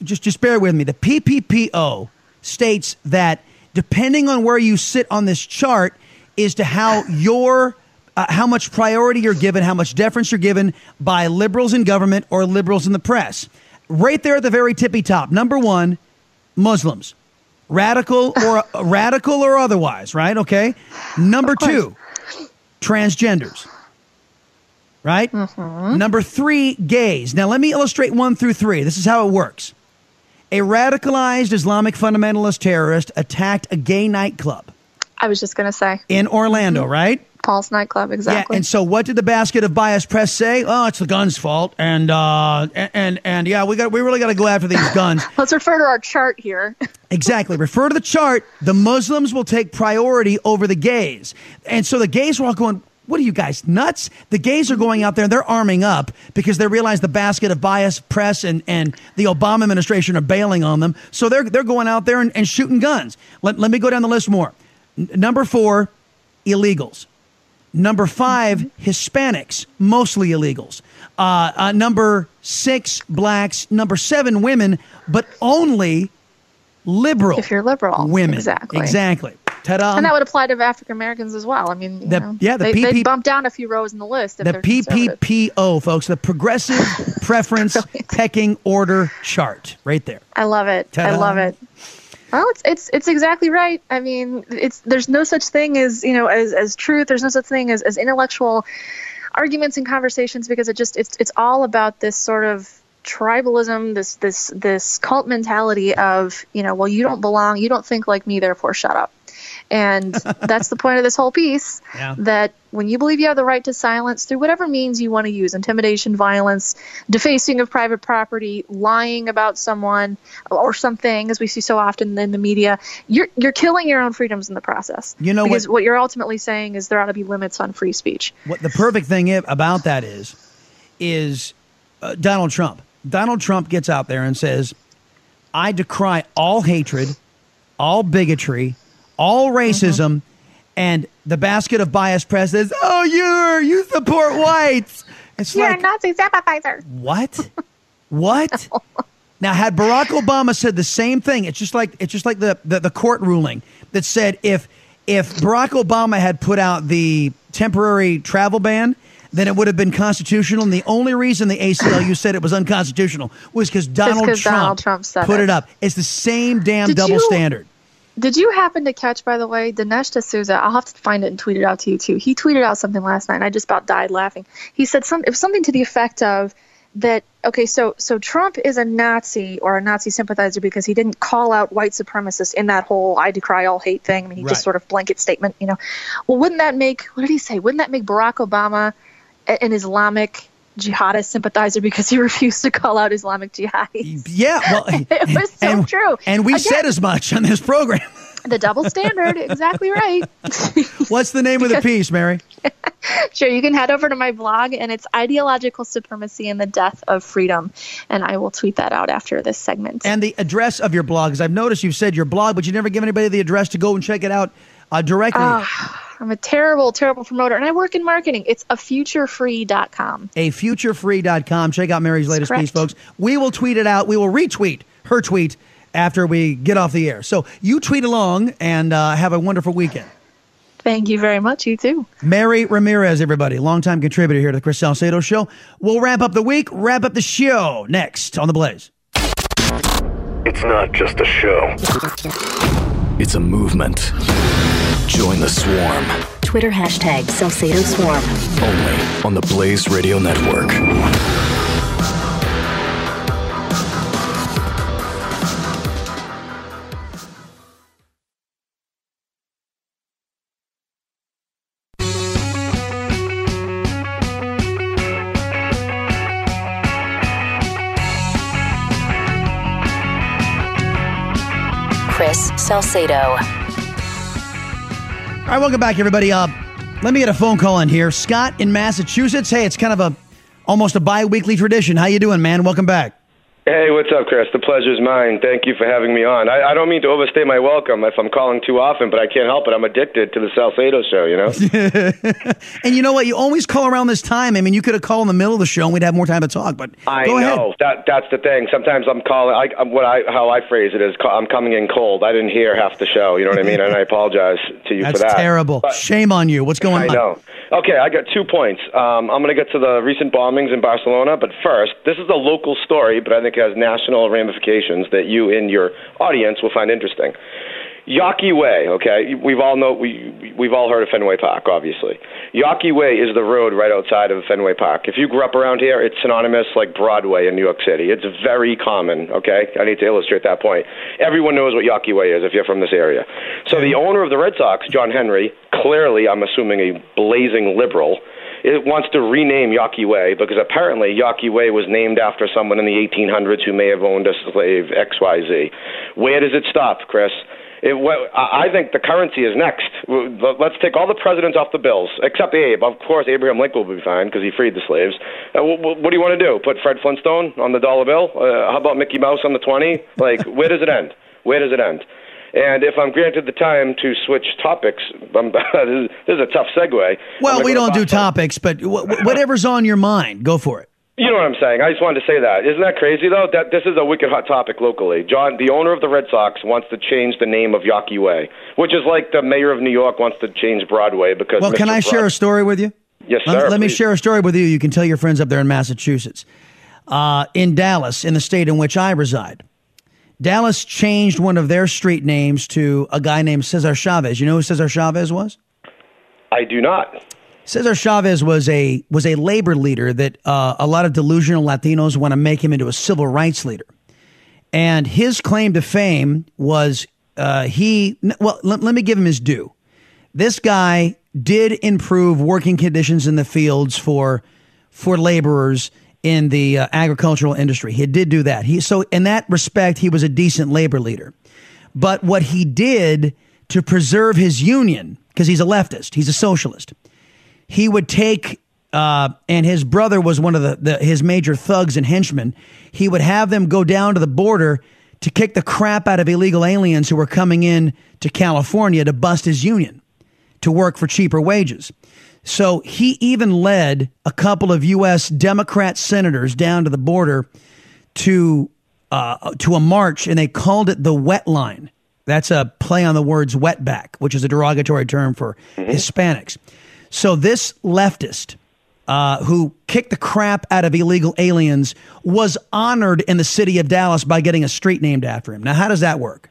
just just bear with me. The PPPO states that depending on where you sit on this chart is to how your uh, how much priority you're given, how much deference you're given by liberals in government or liberals in the press. Right there at the very tippy top, number one, Muslims, radical or radical or otherwise, right? Okay. Number two, transgenders. Right? Number three, gays. Now, let me illustrate one through three. This is how it works. A radicalized Islamic fundamentalist terrorist attacked a gay nightclub I was just gonna say in Orlando, right? Pulse nightclub. Exactly. Yeah, and so what did the basket of bias press say? Oh, it's the guns' fault, and uh, and and, and yeah, we got we really got to go after these guns. Let's refer to our chart here. Exactly. Refer to the chart. The Muslims will take priority over the gays. And so the gays were all going, What are you guys nuts? The gays are going out there and they're arming up because they realize the basket of bias press and, and the Obama administration are bailing on them. So they're they're going out there and, and shooting guns. Let, let me go down the list more. N- number four, illegals. Number 5 Hispanics, mostly illegals. Uh, uh, number six, blacks. Number seven, women, but only liberal. If you're liberal, women. exactly. Exactly. Ta-da. And that would apply to African Americans as well. I mean, you The- know, yeah, the they, PP bump down a few rows in the list the. PPPO, folks, the Progressive Preference Pecking Order Chart, right there. I love it. I Ta-da. love it. Well, it's it's it's exactly right. I mean, it's there's no such thing as you know as as truth. There's no such thing as as intellectual arguments and conversations because it just it's it's all about this sort of tribalism, this this this cult mentality of you know, well, you don't belong, you don't think like me, therefore shut up. And that's the point of this whole piece Yeah. that when you believe you have the right to silence through whatever means you want to use intimidation, violence, defacing of private property, lying about someone or something, as we see so often in the media, you're, you're killing your own freedoms in the process. You know because what- what you're ultimately saying is there ought to be limits on free speech. What the perfect thing about that is, is uh, Donald Trump. Donald Trump gets out there and says, "I decry all hatred, all bigotry, all racism," mm-hmm. and the basket of bias press says, "Oh, you're you support whites." It's You're like a Nazi sympathizer. what? What? Now, had Barack Obama said the same thing, it's just like it's just like the, the the court ruling that said if if Barack Obama had put out the temporary travel ban, then it would have been constitutional. And the only reason the ACLU said it was unconstitutional was because Donald, Trump Donald Trump put it. it up. It's the same damn Did double you- standard. Did you happen to catch, by the way, Dinesh D'Souza? I'll have to find it and tweet it out to you too. He tweeted out something last night, and I just about died laughing. He said some, it was something to the effect of that. Okay, so so Trump is a Nazi or a Nazi sympathizer because he didn't call out white supremacists in that whole "I decry all hate" thing. I mean, he Right. just sort of blanket statement, you know. Well, wouldn't that make what did he say? Wouldn't that make Barack Obama an Islamic jihadist sympathizer because he refused to call out Islamic jihadis? Yeah, well, it was so and, true. And we Again, said as much on this program. the double standard, exactly right. What's the name of the piece, Mary? Sure, you can head over to my blog, and it's Ideological Supremacy and the Death of Freedom. And I will tweet that out after this segment. And the address of your blog, because I've noticed you've said your blog, but you never give anybody the address to go and check it out uh, directly. Ah, I'm a terrible, terrible promoter, and I work in marketing. It's a futurefree.com. a futurefree.com. Check out Mary's latest Correct. piece, folks. We will tweet it out. We will retweet her tweet after we get off the air. So you tweet along and uh, have a wonderful weekend. Thank you very much. You too. Mary Ramirez, everybody, longtime contributor here to the Chris Salcedo Show. We'll wrap up the week, wrap up the show next on The Blaze. It's not just a show, it's a movement. Join the swarm. Twitter hashtag Salcedo Swarm. Only on the Blaze Radio Network. Chris Salcedo. All right, welcome back, everybody. Uh, let me get a phone call in here. Scott in Massachusetts. Hey, it's kind of a almost a bi-weekly tradition. How you doing, man? Welcome back. Hey, what's up, Chris? The pleasure's mine. Thank you for having me on. I, I don't mean to overstay my welcome if I'm calling too often, but I can't help it. I'm addicted to the Salcedo show, you know? And you know what? You always call around this time. I mean, you could have called in the middle of the show and we'd have more time to talk. But I go ahead. know. That that's the thing. Sometimes I'm calling I what I how I phrase it is I'm coming in cold. I didn't hear half the show, you know what I mean? And I apologize to you That's for that. That's terrible. But- Shame on you. What's going I on? know. Okay, I got two points. Um, I'm going to get to the recent bombings in Barcelona, but first, this is a local story, but I think it has national ramifications that you and your audience will find interesting. Yawkey Way, okay, we've all know we we've all heard of Fenway Park, obviously. Yawkey Way is the road right outside of Fenway Park. If you grew up around here, it's synonymous like Broadway in New York City. It's very common, okay? I need to illustrate that point. Everyone knows what Yawkey Way is if you're from this area. So the owner of the Red Sox, John Henry, clearly I'm assuming a blazing liberal, it wants to rename Yawkey Way because apparently Yawkey Way was named after someone in the 1800s who may have owned a slave XYZ. Where does it stop, Chris? It, I think the currency is next. Let's take all the presidents off the bills, except Abe. Of course, Abraham Lincoln will be fine because he freed the slaves. Uh, what do you want to do? Put Fred Flintstone on the dollar bill? Uh, how about Mickey Mouse on the 20? Like, where does it end? Where does it end? And if I'm granted the time to switch topics, I'm, this is a tough segue. Well, we don't do topics, but wh- wh- whatever's on your mind, go for it. You know what I'm saying? I just wanted to say that. Isn't that crazy though? That this is a wicked hot topic locally. John, the owner of the Red Sox, wants to change the name of Yawkey Way, which is like the mayor of New York wants to change Broadway because. Well, can Mr. I share a story with you? Yes, Let- sir. Let, me share a story with you. You can tell your friends up there in Massachusetts. Uh, in Dallas, in the state in which I reside, Dallas changed one of their street names to a guy named Cesar Chavez. You know who Cesar Chavez was? I do not. Cesar Chavez was a was a labor leader that uh, a lot of delusional Latinos want to make him into a civil rights leader, and his claim to fame was uh, he. Well, let, let me give him his due. This guy did improve working conditions in the fields for for laborers in the uh, agricultural industry. He did do that. He so in that respect he was a decent labor leader. But what he did to preserve his union because he's a leftist, he's a socialist. He would take uh, and his brother was one of the, the his major thugs and henchmen. He would have them go down to the border to kick the crap out of illegal aliens who were coming in to California to bust his union to work for cheaper wages. So he even led a couple of U.S. Democrat senators down to the border to uh, to a march, and they called it the wet line. That's a play on the words wetback, which is a derogatory term for Hispanics. So this leftist uh, who kicked the crap out of illegal aliens was honored in the city of Dallas by getting a street named after him. Now, how does that work?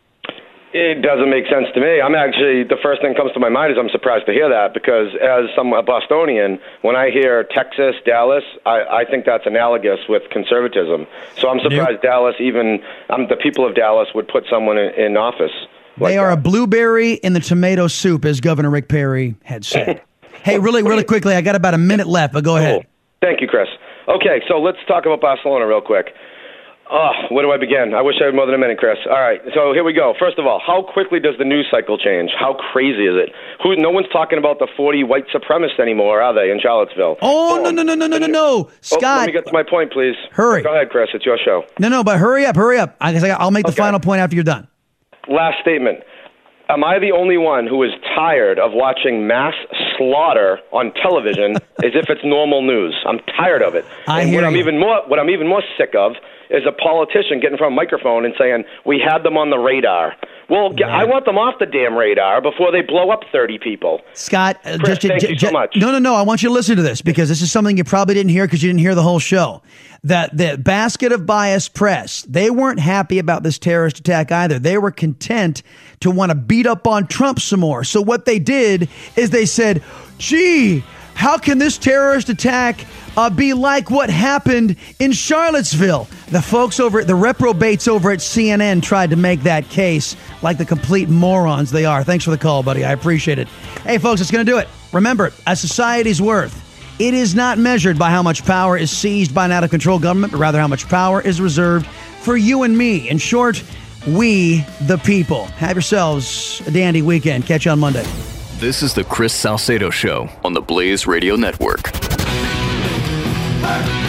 It doesn't make sense to me. I'm actually the first thing that comes to my mind is I'm surprised to hear that because as some a Bostonian, when I hear Texas, Dallas, I, I think that's analogous with conservatism. So I'm surprised Dallas, even um, the people of Dallas, would put someone in, in office. they are a blueberry in the tomato soup, as Governor Rick Perry had said. hey, really, really quickly, I got about a minute left, but go ahead. Thank you, Chris. Okay, so let's talk about Barcelona real quick. Oh, where do I begin? I wish I had more than a minute, Chris. All right, so here we go. First of all, how quickly does the news cycle change? How crazy is it? Who? No one's talking about the 40 white supremacists anymore, are they, in Charlottesville? Oh, no, no, no, no, no, no, no. Oh, let me get to my point, please. Hurry. Go ahead, Chris. It's your show. No, no, but hurry up, hurry up. I, I'll make the final point after you're done. Last statement. Am I the only one who is tired of watching mass slaughter on television as if it's normal news? I'm tired of it. I and hear what I'm even more what I'm even more sick of is a politician getting in front of a microphone and saying, "We had them on the radar." Well, I want them off the damn radar before they blow up 30 people. Scott, uh, Chris, just, thank you so much. No, no, no. I want you to listen to this because this is something you probably didn't hear because you didn't hear the whole show. That the basket of biased press, they weren't happy about this terrorist attack either. They were content to want to beat up on Trump some more. So what they did is they said, "Gee, how can this terrorist attack uh, be like what happened in Charlottesville?" The folks over the reprobates over at CNN tried to make that case like the complete morons they are. Thanks for the call, buddy. I appreciate it. Hey, folks, it's going to do it. Remember, a society's worth. It is not measured by how much power is seized by an out of control government, but rather how much power is reserved for you and me. In short, we the people. Have yourselves a dandy weekend. Catch you on Monday. This is the Chris Salcedo Show on the Blaze Radio Network. Hey.